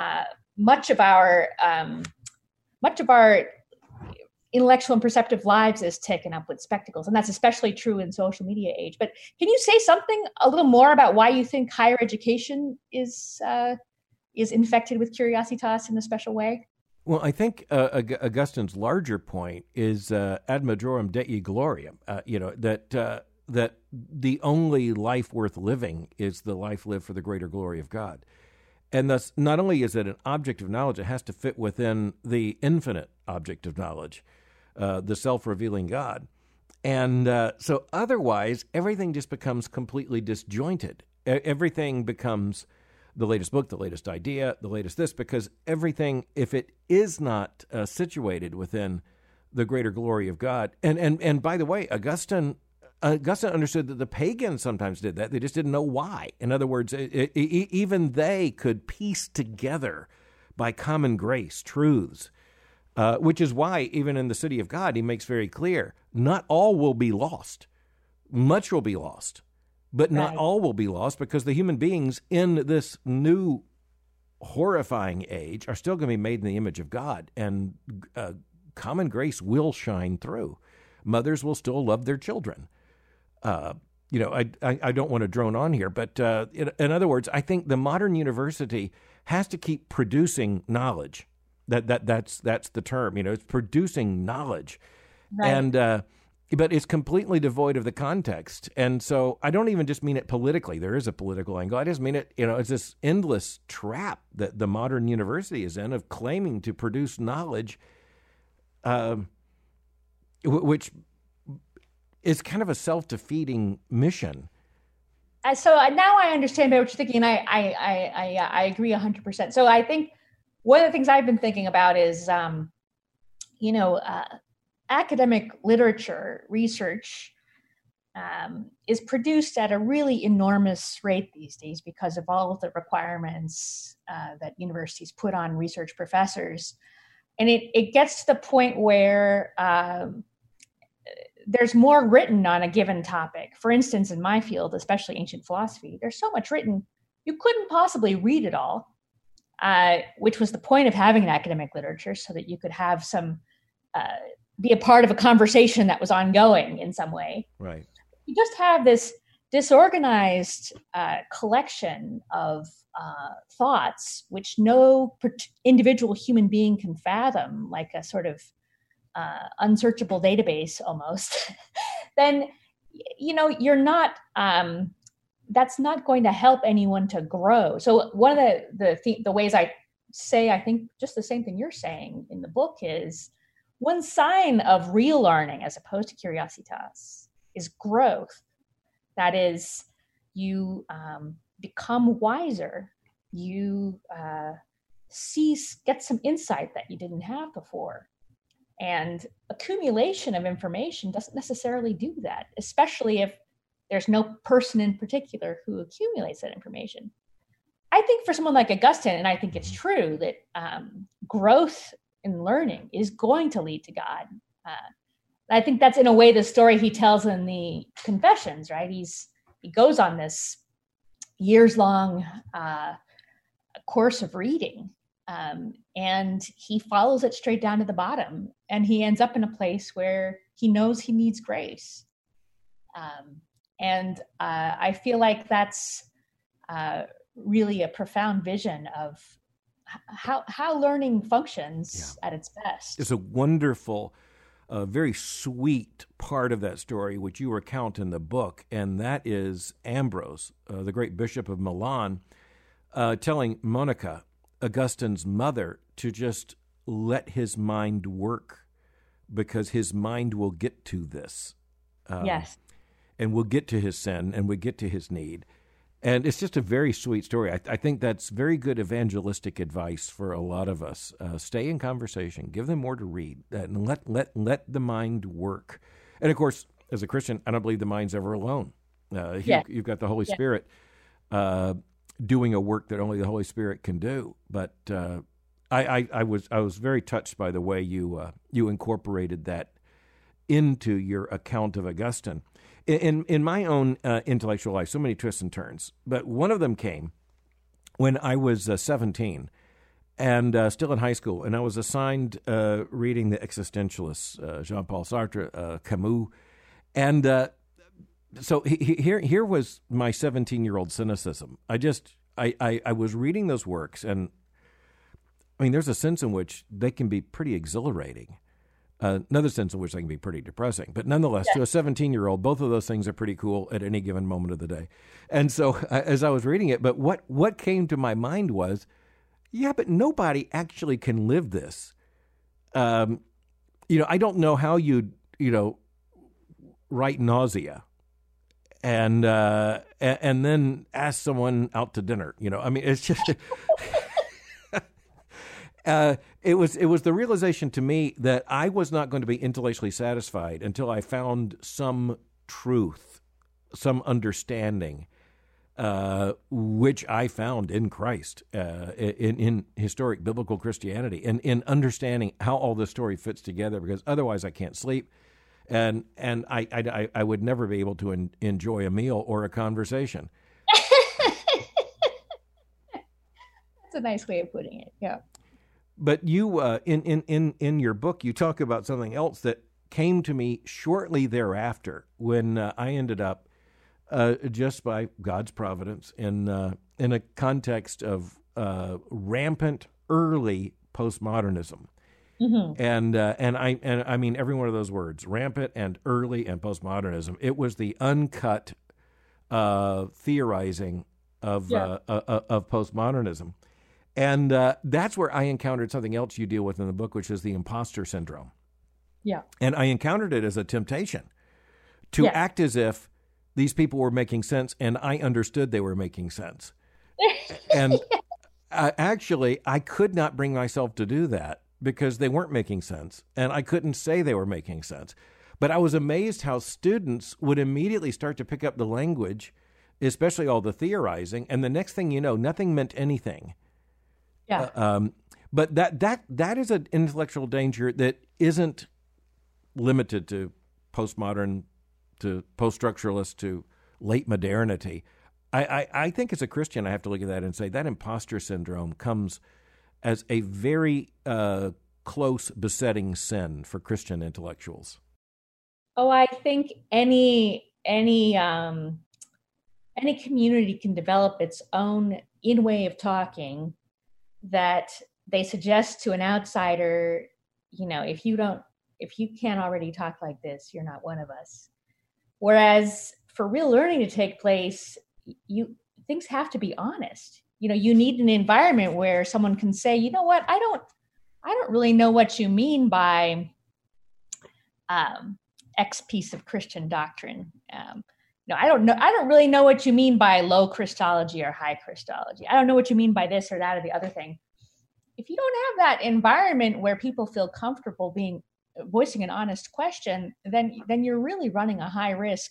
uh, much of our um, much of our intellectual and perceptive lives is taken up with spectacles, and that's especially true in social media age. But can you say something a little more about why you think higher education is uh, is infected with curiositas in a special way? Well, I think uh, Augustine's larger point is uh, ad majorem Dei gloriam. Uh, you know that uh, that the only life worth living is the life lived for the greater glory of God, and thus not only is it an object of knowledge, it has to fit within the infinite object of knowledge, uh, the self-revealing God, and uh, so otherwise everything just becomes completely disjointed. Everything becomes the latest book, the latest idea, the latest this, because everything, if it is not uh, situated within the greater glory of God, and and and by the way, Augustine. Augustine understood that the pagans sometimes did that. They just didn't know why. In other words, it, it, even they could piece together by common grace truths, uh, which is why, even in the city of God, he makes very clear not all will be lost, much will be lost. But not right. all will be lost because the human beings in this new horrifying age are still going to be made in the image of God, and uh, common grace will shine through. Mothers will still love their children. Uh, you know, I, I, I don't want to drone on here, but uh, in, in, other words, I think the modern university has to keep producing knowledge. That that that's that's the term. You know, it's producing knowledge, right. and uh, but it's completely devoid of the context. And so I don't even just mean it politically. There is a political angle. I just mean it, you know, it's this endless trap that the modern university is in of claiming to produce knowledge, um, which is kind of a self defeating mission. Uh, so now I understand what you're thinking. I, I, I, I, uh, I agree 100%. So I think one of the things I've been thinking about is, um, you know, uh, academic literature research um, is produced at a really enormous rate these days because of all of the requirements uh, that universities put on research professors. And it, it gets to the point where um, there's more written on a given topic. For instance, in my field, especially ancient philosophy, there's so much written, you couldn't possibly read it all, uh, which was the point of having an academic literature so that you could have some uh, be a part of a conversation that was ongoing in some way. Right. You just have this disorganized uh, collection of uh, thoughts which no individual human being can fathom, like a sort of uh, unsearchable database almost, [LAUGHS] then you know you're not. Um, that's not going to help anyone to grow. So one of the the th- the ways I say I think just the same thing you're saying in the book is one sign of real learning as opposed to curiositas is growth. That is, you um, become wiser. You uh, see, get some insight that you didn't have before. And accumulation of information doesn't necessarily do that, especially if there's no person in particular who accumulates that information. I think for someone like Augustine, and I think it's true that um, growth in learning is going to lead to God. Uh, I think that's in a way the story he tells in the Confessions, right? He's he goes on this years long uh, course of reading, um, and he follows it straight down to the bottom, and he ends up in a place where he knows he needs grace. Um, and uh, I feel like that's uh, really a profound vision of how how learning functions yeah. at its best. It's a wonderful, uh, very sweet part of that story, which you recount in the book, and that is Ambrose, uh, the great bishop of Milan, uh, telling Monica, Augustine's mother, to just let his mind work, because his mind will get to this. Um, yes. And we'll get to his sin and we get to his need. And it's just a very sweet story. I, I, think that's very good evangelistic advice for a lot of us. Uh, stay in conversation, give them more to read, and let let let the mind work. And of course, as a Christian, I don't believe the mind's ever alone. Uh, yeah. you, have got the Holy yeah. Spirit uh, doing a work that only the Holy Spirit can do. But uh, I, I, I, was I was very touched by the way you uh, you incorporated that into your account of Augustine in in my own uh, intellectual life, so many twists and turns. But one of them came when I was uh, 17 and uh, still in high school, and I was assigned uh, reading the existentialists, uh, Jean Paul Sartre, Camus, and so he, here here was my 17 year old cynicism. I just I, I I was reading those works, and I mean, there's a sense in which they can be pretty exhilarating uh, another sense in which they can be pretty depressing. But nonetheless, yeah. to a 17 year old, both of those things are pretty cool at any given moment of the day. And so, [LAUGHS] as I was reading it, but what what came to my mind was, yeah, but nobody actually can live this. Um, you know, I don't know how you'd you know write nausea. And uh, and then ask someone out to dinner. You know, I mean, it's just [LAUGHS] uh, it was it was the realization to me that I was not going to be intellectually satisfied until I found some truth, some understanding, uh, which I found in Christ, uh, in in historic biblical Christianity, and in understanding how all this story fits together. Because otherwise, I can't sleep, and and I I, I would never be able to en- enjoy a meal or a conversation. [LAUGHS] That's a nice way of putting it. Yeah. But you, uh, in, in, in, in your book, you talk about something else that came to me shortly thereafter when uh, I ended up, uh, just by God's providence, in, uh, in a context of uh, rampant early postmodernism. Mm-hmm. And uh, and I and I mean every one of those words, rampant and early and postmodernism. It was the uncut theorizing of yeah. of postmodernism. And uh, that's where I encountered something else you deal with in the book, which is the imposter syndrome. Yeah. And I encountered it as a temptation to yeah. act as if these people were making sense and I understood they were making sense. [LAUGHS] and uh, actually, I could not bring myself to do that because they weren't making sense. And I couldn't say they were making sense. But I was amazed how students would immediately start to pick up the language, especially all the theorizing. And the next thing you know, nothing meant anything. Yeah. Uh, um, but that that that is an intellectual danger that isn't limited to postmodern, to post-structuralist, to late modernity. I, I, I think as a Christian, I have to look at that and say that imposter syndrome comes as a very uh, close besetting sin for Christian intellectuals. Oh, I think any any um, any community can develop its own in way of talking that they suggest to an outsider, you know, if you don't, if you can't already talk like this, you're not one of us. Whereas for real learning to take place, you things have to be honest. You know, you need an environment where someone can say, you know what, I don't, I don't really know what you mean by um, X piece of Christian doctrine. Um, no, I don't know. I don't really know what you mean by low Christology or high Christology. I don't know what you mean by this or that or the other thing. If you don't have that environment where people feel comfortable being voicing an honest question, then then you're really running a high risk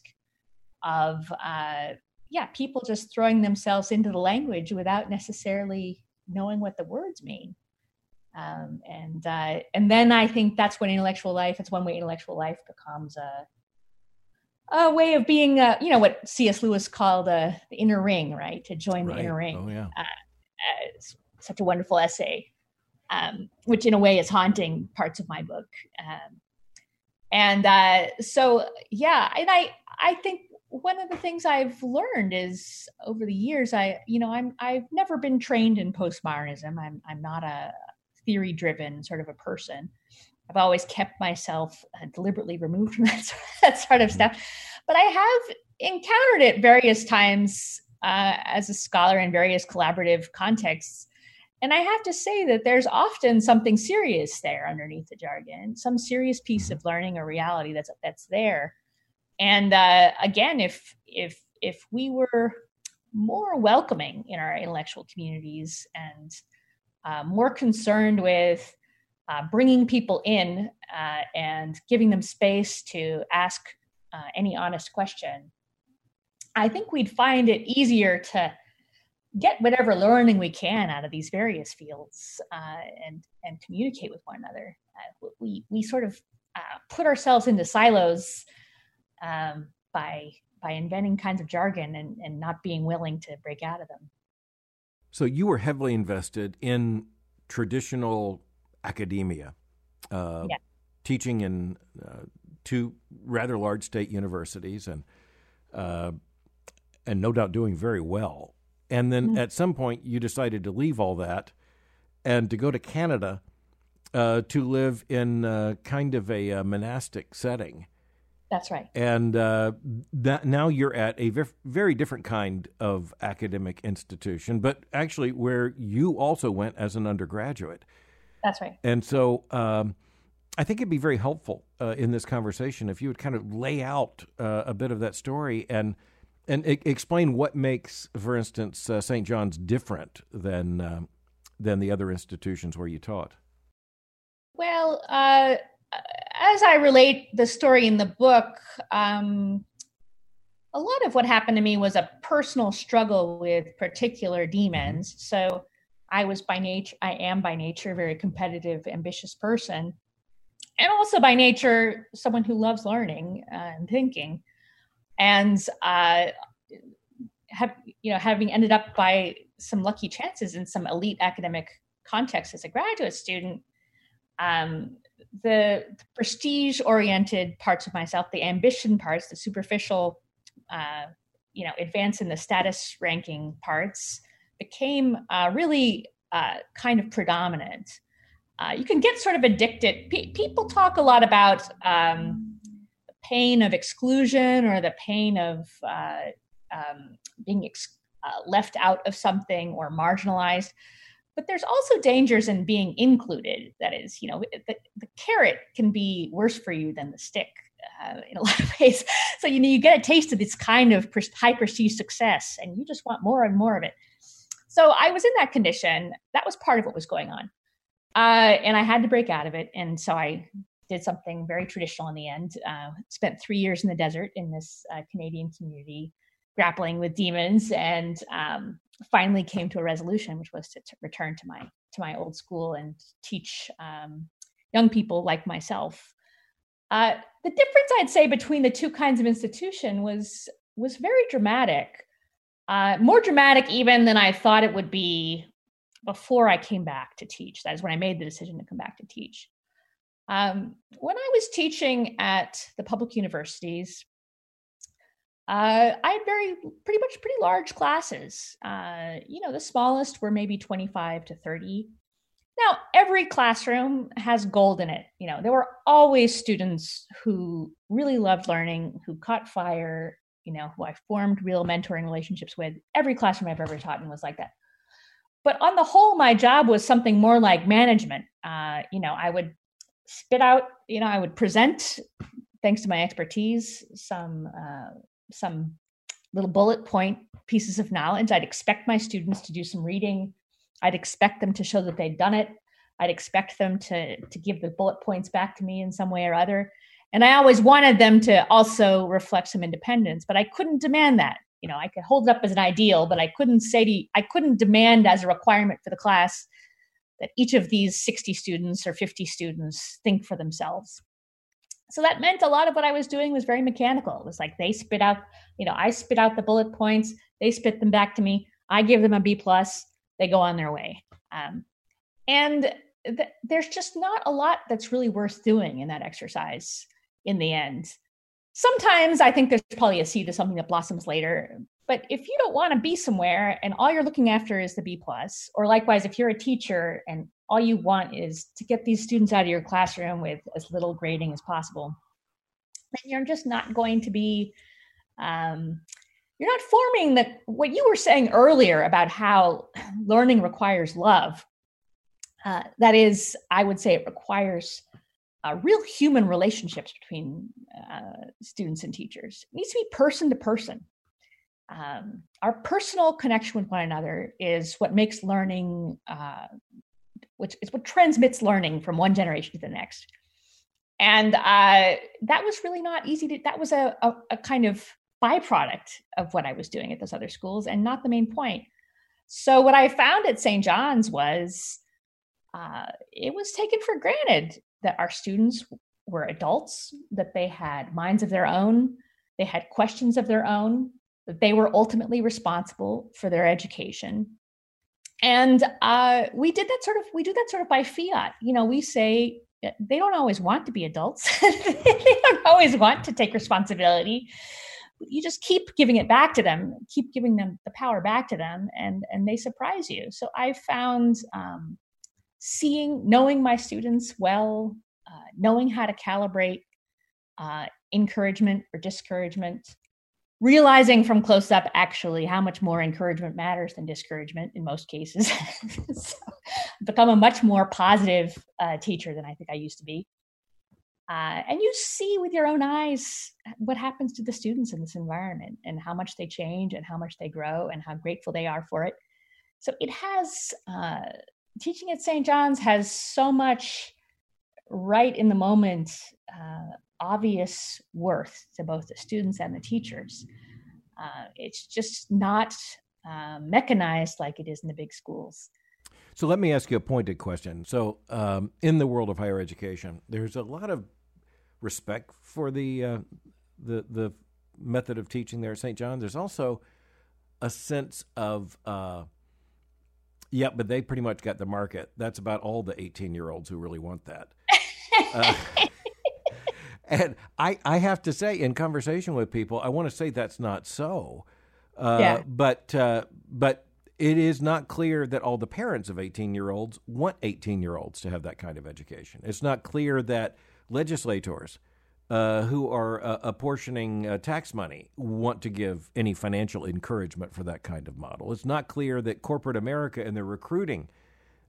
of uh, yeah, people just throwing themselves into the language without necessarily knowing what the words mean. Um, and uh, and then I think that's when intellectual life. It's one way intellectual life becomes a a way of being, uh, you know, what C.S. Lewis called uh, the inner ring, right? To join the inner ring. Oh, yeah. Uh, uh, such a wonderful essay, um, which in a way is haunting parts of my book. Um, and uh, so, yeah, and I, I think one of the things I've learned is over the years, I, you know, I'm, I've never been trained in postmodernism. I'm, I'm not a theory driven sort of a person. I've always kept myself uh, deliberately removed from [LAUGHS] that, that sort of stuff. But I have encountered it various times uh, as a scholar in various collaborative contexts. And I have to say that there's often something serious there underneath the jargon, some serious piece of learning or reality that's that's there. and uh, again, if if if we were more welcoming in our intellectual communities and uh, more concerned with uh, bringing people in uh, and giving them space to ask uh, any honest question, I think we'd find it easier to get whatever learning we can out of these various fields uh, and and communicate with one another. Uh, we we sort of put ourselves into silos um, by by inventing kinds of jargon and, and not being willing to break out of them. So you were heavily invested in traditional academia, uh, yeah. teaching in uh, two rather large state universities, and uh, and no doubt doing very well. And then mm-hmm. at some point, you decided to leave all that and to go to Canada uh, to live in uh, kind of a, a monastic setting. That's right. And uh, that now you're at a very different kind of academic institution, but actually where you also went as an undergraduate. That's right. And so um, I think it'd be very helpful uh, in this conversation if you would kind of lay out uh, a bit of that story and and I- explain what makes, for instance, uh, St. John's different than um, than the other institutions where you taught. Well, uh, as I relate the story in the book, um, a lot of what happened to me was a personal struggle with particular demons. So I was by nature, I am by nature a very competitive, ambitious person, and also by nature someone who loves learning uh, and thinking. And uh, have you know, having ended up by some lucky chances in some elite academic context as a graduate student, um, the, the prestige oriented parts of myself, the ambition parts, the superficial, uh, you know, advance in the status ranking parts became uh, really uh, kind of predominant. Uh, you can get sort of addicted. P- people talk a lot about um, the pain of exclusion or the pain of uh, um, being ex- uh, left out of something or marginalized but there's also dangers in being included that is you know the, the carrot can be worse for you than the stick uh, in a [LAUGHS] lot of ways so you know you get a taste of this kind of high prestige success and you just want more and more of it so i was in that condition. That was part of what was going on. Uh, and i had to break out of it. And so i did something very traditional in the end. Uh, spent three years in the desert in this uh, canadian community grappling with demons. And um, finally came to a resolution, which was to, to, return to my to my old school and teach um, young people like myself. Uh, the difference I'd say between the two kinds of institution was was very dramatic, uh, more dramatic even than I thought it would be before I came back to teach. That is when I made the decision to come back to teach. Um, when I was teaching at the public universities, uh, I had very pretty much pretty large classes. Uh, you know, the smallest were maybe 25 to 30. Now, every classroom has gold in it. You know, there were always students who really loved learning, who caught fire, you know, who I formed real mentoring relationships with. Every classroom I've ever taught in was like that. But on the whole, my job was something more like management. Uh, you know, I would spit out, you know, I would present, thanks to my expertise, some uh, some little bullet point pieces of knowledge. I'd expect my students to do some reading. I'd expect them to show that they'd done it. I'd expect them to to give the bullet points back to me in some way or other. And I always wanted them to also reflect some independence, but I couldn't demand that. You know, I could hold it up as an ideal, but I couldn't say to I couldn't demand as a requirement for the class that each of these 60 students or 50 students think for themselves so that meant a lot of what I was doing was very mechanical. It was like they spit out, you know, I spit out the bullet points, they spit them back to me, I give them a B plus, they go on their way. Um, and th- there's just not a lot that's really worth doing in that exercise in the end. Sometimes I think there's probably a seed of something that blossoms later. But if you don't want to be somewhere and all you're looking after is the B plus, or likewise, if you're a teacher and all you want is to get these students out of your classroom with as little grading as possible, then you're just not going to be um, you're not forming the what you were saying earlier about how learning requires love uh, that is i would say it requires uh, real human relationships between uh, students and teachers. It needs to be person to person. Um, our personal connection with one another is what makes learning, uh, which is what transmits learning from one generation to the next. And uh, that was really not easy to, that was a, a, a kind of byproduct of what I was doing at those other schools and not the main point. So, what I found at St. John's was uh, it was taken for granted that our students were adults, that they had minds of their own, they had questions of their own, that they were ultimately responsible for their education. And uh, we did that sort of, we do that sort of by fiat. You know, we say they don't always want to be adults, [LAUGHS] they don't always want to take responsibility. You just keep giving it back to them, keep giving them the power back to them, and and they surprise you. So I found um, seeing, knowing my students well, uh, knowing how to calibrate uh, encouragement or discouragement, realizing from close up actually how much more encouragement matters than discouragement in most cases. [LAUGHS] so, become a much more positive uh, teacher than I think I used to be. Uh, and you see with your own eyes what happens to the students in this environment and how much they change and how much they grow and how grateful they are for it. So it has uh, teaching at St. John's has so much right in the moment uh, obvious worth to both the students and the teachers. Uh, it's just not uh, mechanized like it is in the big schools. So let me ask you a pointed question. So, um, in the world of higher education, there's a lot of respect for the uh, the the method of teaching there at St. John's. There's also a sense of uh, yeah, but they pretty much got the market. That's about all the 18 year olds who really want that. uh, [LAUGHS] and I, I have to say, in conversation with people, I want to say that's not so. Uh, yeah. But uh, but it is not clear that all the parents of 18 year olds want 18 year olds to have that kind of education. It's not clear that legislators uh, who are uh, apportioning uh, tax money want to give any financial encouragement for that kind of model. It's not clear that corporate America and their recruiting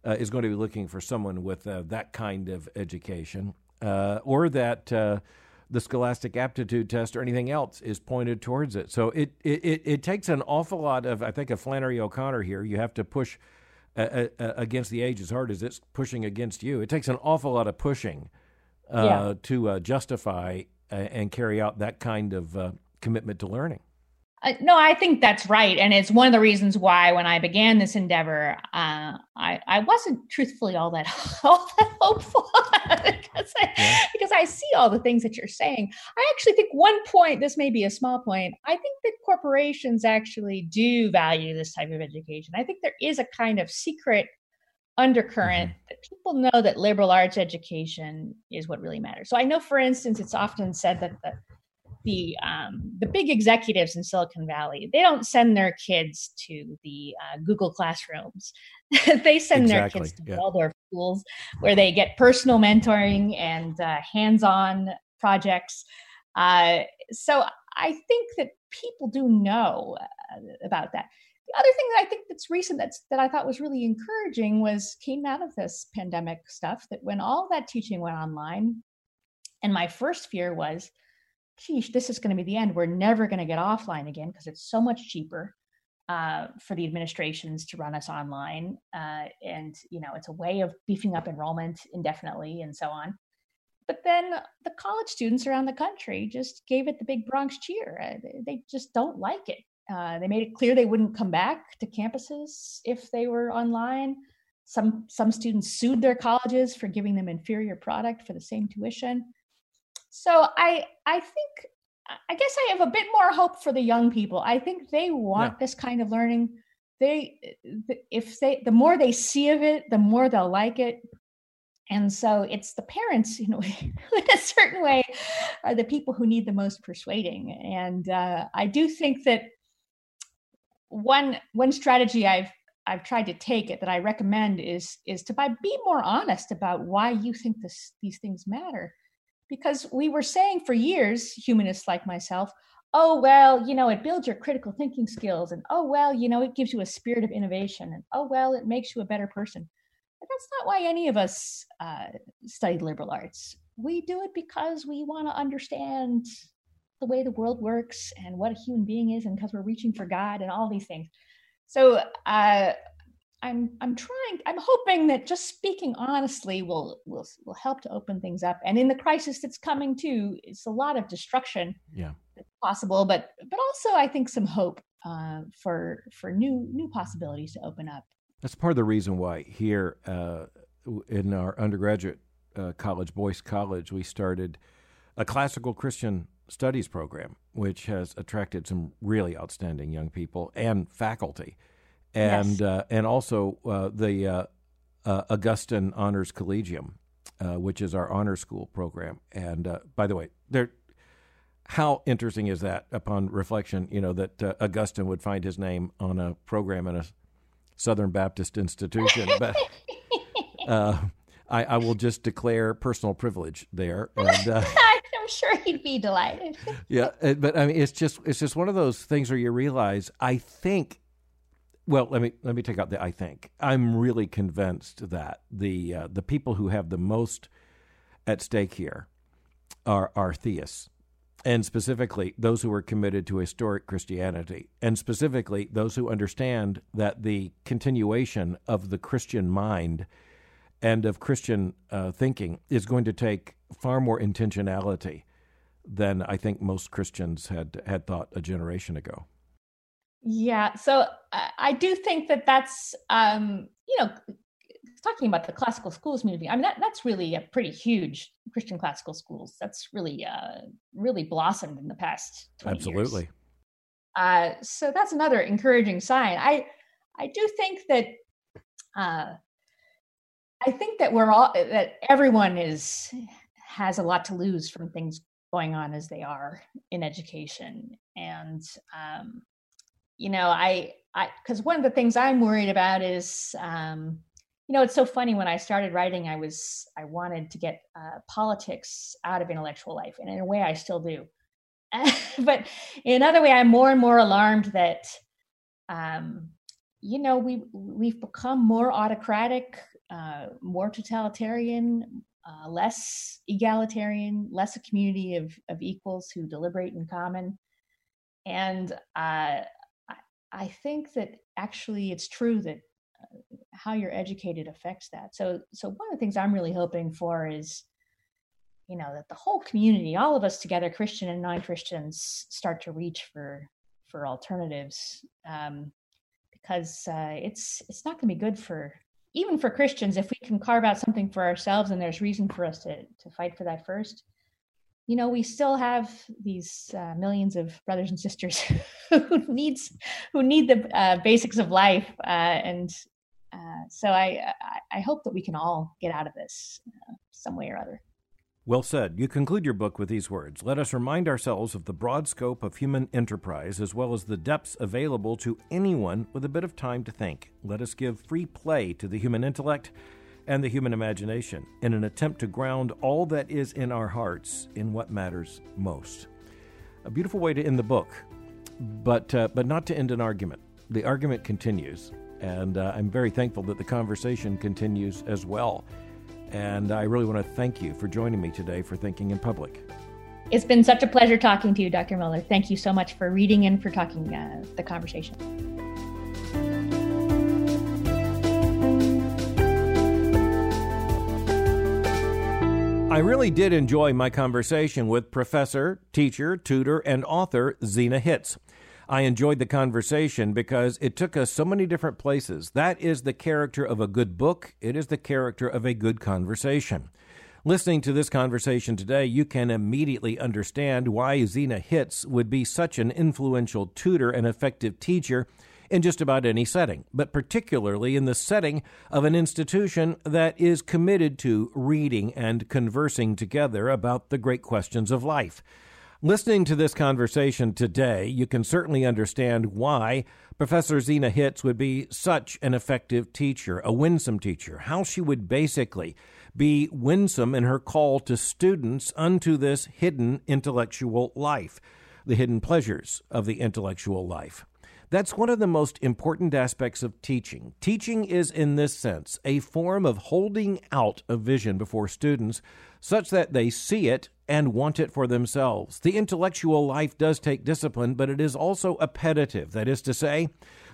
uh, is going to be looking for someone with uh, that kind of education, or that the Scholastic Aptitude Test or anything else is pointed towards it. So it, it, it takes an awful lot of, I think, of Flannery O'Connor here. You have to push against the age as hard as it's pushing against you. It takes an awful lot of pushing uh, yeah. to uh, justify uh, and carry out that kind of uh, commitment to learning. Uh, no, I think that's right, and it's one of the reasons why when I began this endeavor, uh, I I wasn't truthfully all that [LAUGHS] all that hopeful [LAUGHS] because I, yeah. because I see all the things that you're saying. I actually think one point, this may be a small point, I think that corporations actually do value this type of education. I think there is a kind of secret undercurrent mm-hmm. that people know that liberal arts education is what really matters. So I know, for instance, it's often said that the the um, the big executives in Silicon Valley they don't send their kids to the uh, Google classrooms. [LAUGHS] they send exactly. their kids to yeah. Waldorf schools where they get personal mentoring and uh, hands-on projects. Uh, so I think that people do know uh, about that the other thing that I think that's recent that's that I thought was really encouraging was came out of this pandemic stuff that when all that teaching went online, and my first fear was, geez, this is going to be the end. We're never going to get offline again because it's so much cheaper uh, for the administrations to run us online, uh, and you know it's a way of beefing up enrollment indefinitely and so on. But then the college students around the country just gave it the big Bronx cheer. Uh, they just don't like it. Uh, they made it clear they wouldn't come back to campuses if they were online. Some some students sued their colleges for giving them inferior product for the same tuition. So I I think I guess I have a bit more hope for the young people. I think they want yeah. this kind of learning. They if they the more they see of it, the more they'll like it. And so it's the parents, you [LAUGHS] know, in a certain way, are the people who need the most persuading. And uh, I do think that one one strategy I've I've tried to take it that I recommend is is to by be more honest about why you think this these things matter. Because we were saying for years, humanists like myself, oh well, you know, it builds your critical thinking skills, and oh well, you know, it gives you a spirit of innovation, and oh well, it makes you a better person. But that's not why any of us uh, studied liberal arts. we do it because we want to understand the way the world works and what a human being is, and because we're reaching for God and all these things. So uh, I'm I'm trying. I'm hoping that just speaking honestly will will will help to open things up. And in the crisis that's coming too, it's a lot of destruction. Yeah, possible, but but also I think some hope uh, for for new new possibilities to open up. That's part of the reason why here uh, in our undergraduate uh, college, Boyce College, we started a classical Christian studies program, which has attracted some really outstanding young people and faculty, and yes. uh, and also uh, the uh, uh Augustine Honors Collegium, uh, which is our honor school program. And uh, by the way, there. How interesting is that? Upon reflection, you know that Augustine would find his name on a program in a Southern Baptist institution, [LAUGHS] but I, I, will just declare personal privilege there. And, uh, [LAUGHS] [LAUGHS] sure he'd be delighted. [LAUGHS] yeah, uh, but I mean, it's just it's just one of those things where you realize. I think. Well, let me let me take out the I think. I'm really convinced that the uh, the people who have the most at stake here are are theists and specifically those who are committed to historic Christianity, and specifically those who understand that the continuation of the Christian mind and of Christian uh, thinking is going to take far more intentionality than I think most Christians had had thought a generation ago. Yeah, so I do think that that's um, you know talking about the classical schools movie. I mean that that's really a pretty huge Christian classical schools. That's really uh, really blossomed in the past. Absolutely. Years. Uh, so that's another encouraging sign. I I do think that uh, I think that we're all that everyone is has a lot to lose from things going on as they are in education, and um, you know, I I because one of the things I'm worried about is. Um, you know, it's so funny. When I started writing, I was I wanted to get uh, politics out of intellectual life, and in a way, I still do. [LAUGHS] but in another way, I'm more and more alarmed that, um, you know, we we've become more autocratic uh, more totalitarian, uh, less egalitarian, less a community of, of equals who deliberate in common. And uh, I, think that actually it's true that uh, how you're educated affects that. So, so one of the things I'm really hoping for is, you know, that the whole community, all of us together, Christian and non-Christians, start to reach for for alternatives, um, because uh, it's it's not going to be good for even for Christians, if we can carve out something for ourselves and there's reason for us to, to fight for that first, you know, we still have these uh, millions of brothers and sisters [LAUGHS] who needs who need the uh, basics of life, uh, and uh, so I, I, hope that we can all get out of this uh, some way or other. Well said. You conclude your book with these words Let us remind ourselves of the broad scope of human enterprise as well as the depths available to anyone with a bit of time to think. Let us give free play to the human intellect and the human imagination in an attempt to ground all that is in our hearts in what matters most. A beautiful way to end the book, but, uh, but not to end an argument. The argument continues, and uh, I'm very thankful that the conversation continues as well. And I really want to thank you for joining me today for Thinking in Public. It's been such a pleasure talking to you, Dr. Mohler. Thank you so much for reading and for talking uh, the conversation. I really did enjoy my conversation with professor, teacher, tutor, and author Zena Hitz. I enjoyed the conversation because it took us so many different places. That is the character of a good book, it is the character of a good conversation. Listening to this conversation today, you can immediately understand why Zena Hitz would be such an influential tutor and effective teacher in just about any setting, but particularly in the setting of an institution that is committed to reading and conversing together about the great questions of life. Listening to this conversation today, you can certainly understand why Professor Zena Hitz would be such an effective teacher, a winsome teacher, how she would basically be winsome in her call to students unto this hidden intellectual life, the hidden pleasures of the intellectual life. That's one of the most important aspects of teaching. Teaching is, in this sense, a form of holding out a vision before students such that they see it and want it for themselves. The intellectual life does take discipline, but it is also appetitive. That is to say,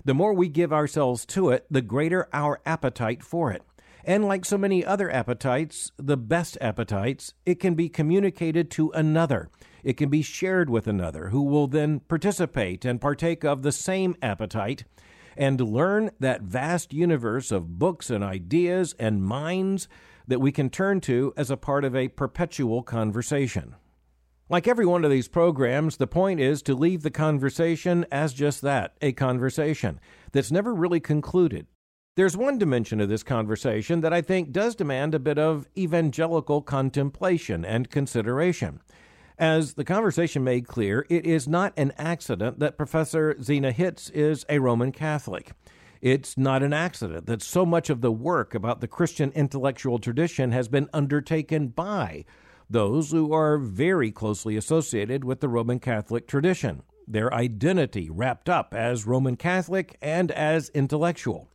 the more we give ourselves to it, the greater our appetite for it. And like so many other appetites, the best appetites, it can be communicated to another. It can be shared with another who will then participate and partake of the same appetite and learn that vast universe of books and ideas and minds that we can turn to as a part of a perpetual conversation. Like every one of these programs, the point is to leave the conversation as just that a conversation that's never really concluded. There's one dimension of this conversation that I think does demand a bit of evangelical contemplation and consideration. As the conversation made clear, it is not an accident that Professor Zena Hitz is a Roman Catholic. It's not an accident that so much of the work about the Christian intellectual tradition has been undertaken by those who are very closely associated with the Roman Catholic tradition, their identity wrapped up as Roman Catholic and as intellectual.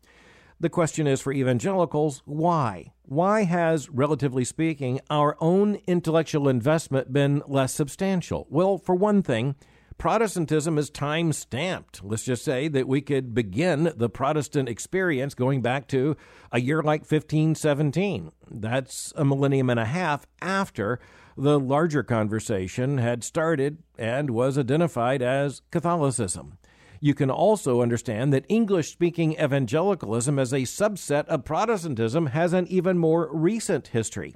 The question is for evangelicals why? Why has, relatively speaking, our own intellectual investment been less substantial? Well, for one thing, Protestantism is time stamped. Let's just say that we could begin the Protestant experience going back to a year like 1517. That's a millennium and a half after the larger conversation had started and was identified as Catholicism. You can also understand that English speaking evangelicalism as a subset of Protestantism has an even more recent history.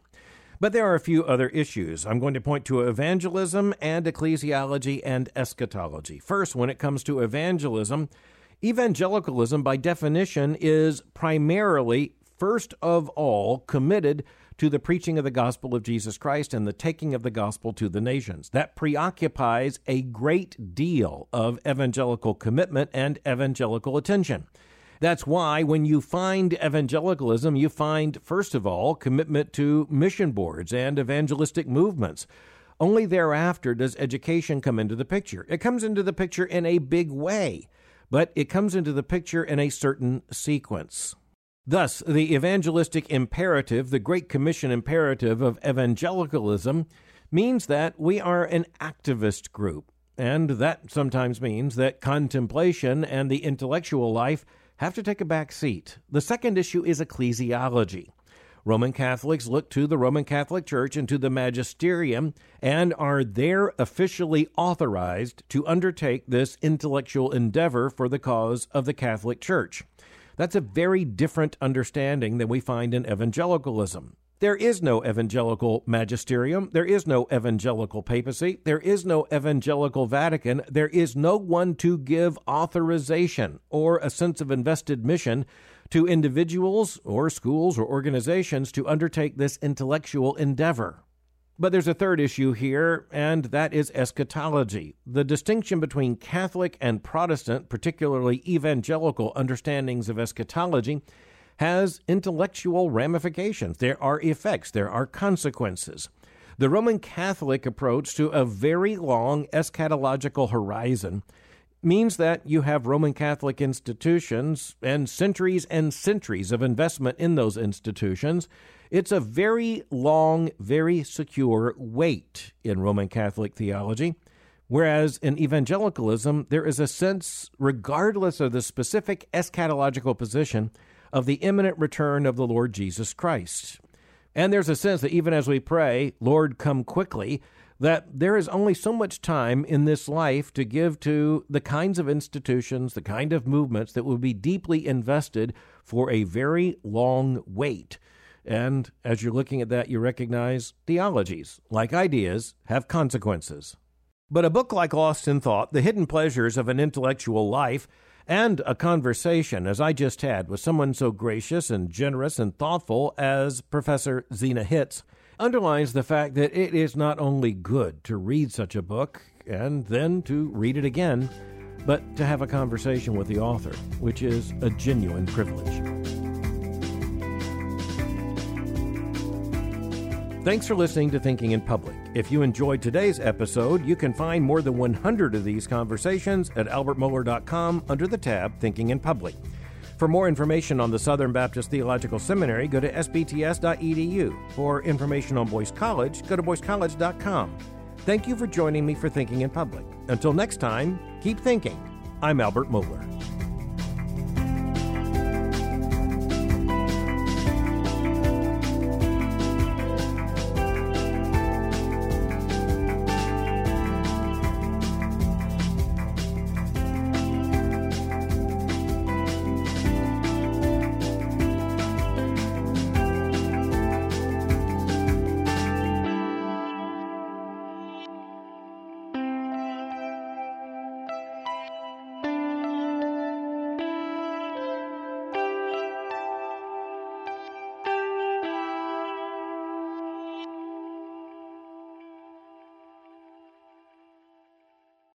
But there are a few other issues. I'm going to point to evangelism and ecclesiology and eschatology. First, when it comes to evangelism, evangelicalism, by definition, is primarily, first of all, committed to the preaching of the gospel of Jesus Christ and the taking of the gospel to the nations. That preoccupies a great deal of evangelical commitment and evangelical attention. That's why when you find evangelicalism, you find, first of all, commitment to mission boards and evangelistic movements. Only thereafter does education come into the picture. It comes into the picture in a big way, but it comes into the picture in a certain sequence. Thus, the evangelistic imperative, the Great Commission imperative of evangelicalism, means that we are an activist group. And that sometimes means that contemplation and the intellectual life have to take a back seat. The second issue is ecclesiology. Roman Catholics look to the Roman Catholic Church and to the magisterium and are there officially authorized to undertake this intellectual endeavor for the cause of the Catholic Church. That's a very different understanding than we find in evangelicalism. There is no evangelical magisterium. There is no evangelical papacy. There is no evangelical Vatican. There is no one to give authorization or a sense of invested mission to individuals or schools or organizations to undertake this intellectual endeavor. But there's a third issue here, and that is eschatology. The distinction between Catholic and Protestant, particularly evangelical understandings of eschatology, has intellectual ramifications. There are effects, there are consequences. The Roman Catholic approach to a very long eschatological horizon means that you have Roman Catholic institutions and centuries and centuries of investment in those institutions. It's a very long, very secure wait in Roman Catholic theology. Whereas in evangelicalism, there is a sense, regardless of the specific eschatological position, of the imminent return of the Lord Jesus Christ. And there's a sense that even as we pray, Lord, come quickly, that there is only so much time in this life to give to the kinds of institutions, the kind of movements that will be deeply invested for a very long wait. And as you're looking at that, you recognize theologies, like ideas, have consequences. But a book like Lost in Thought, The Hidden Pleasures of an Intellectual Life, and a conversation, as I just had, with someone so gracious and generous and thoughtful as Professor Zena Hitz, underlines the fact that it is not only good to read such a book and then to read it again, but to have a conversation with the author, which is a genuine privilege. Thanks for listening to Thinking in Public. If you enjoyed today's episode, you can find more than 100 of these conversations at albertmohler.com under the tab Thinking in Public. For more information on the Southern Baptist Theological Seminary, go to sbts.edu. For information on Boyce College, go to boycecollege.com. Thank you for joining me for Thinking in Public. Until next time, keep thinking. I'm Albert Mohler.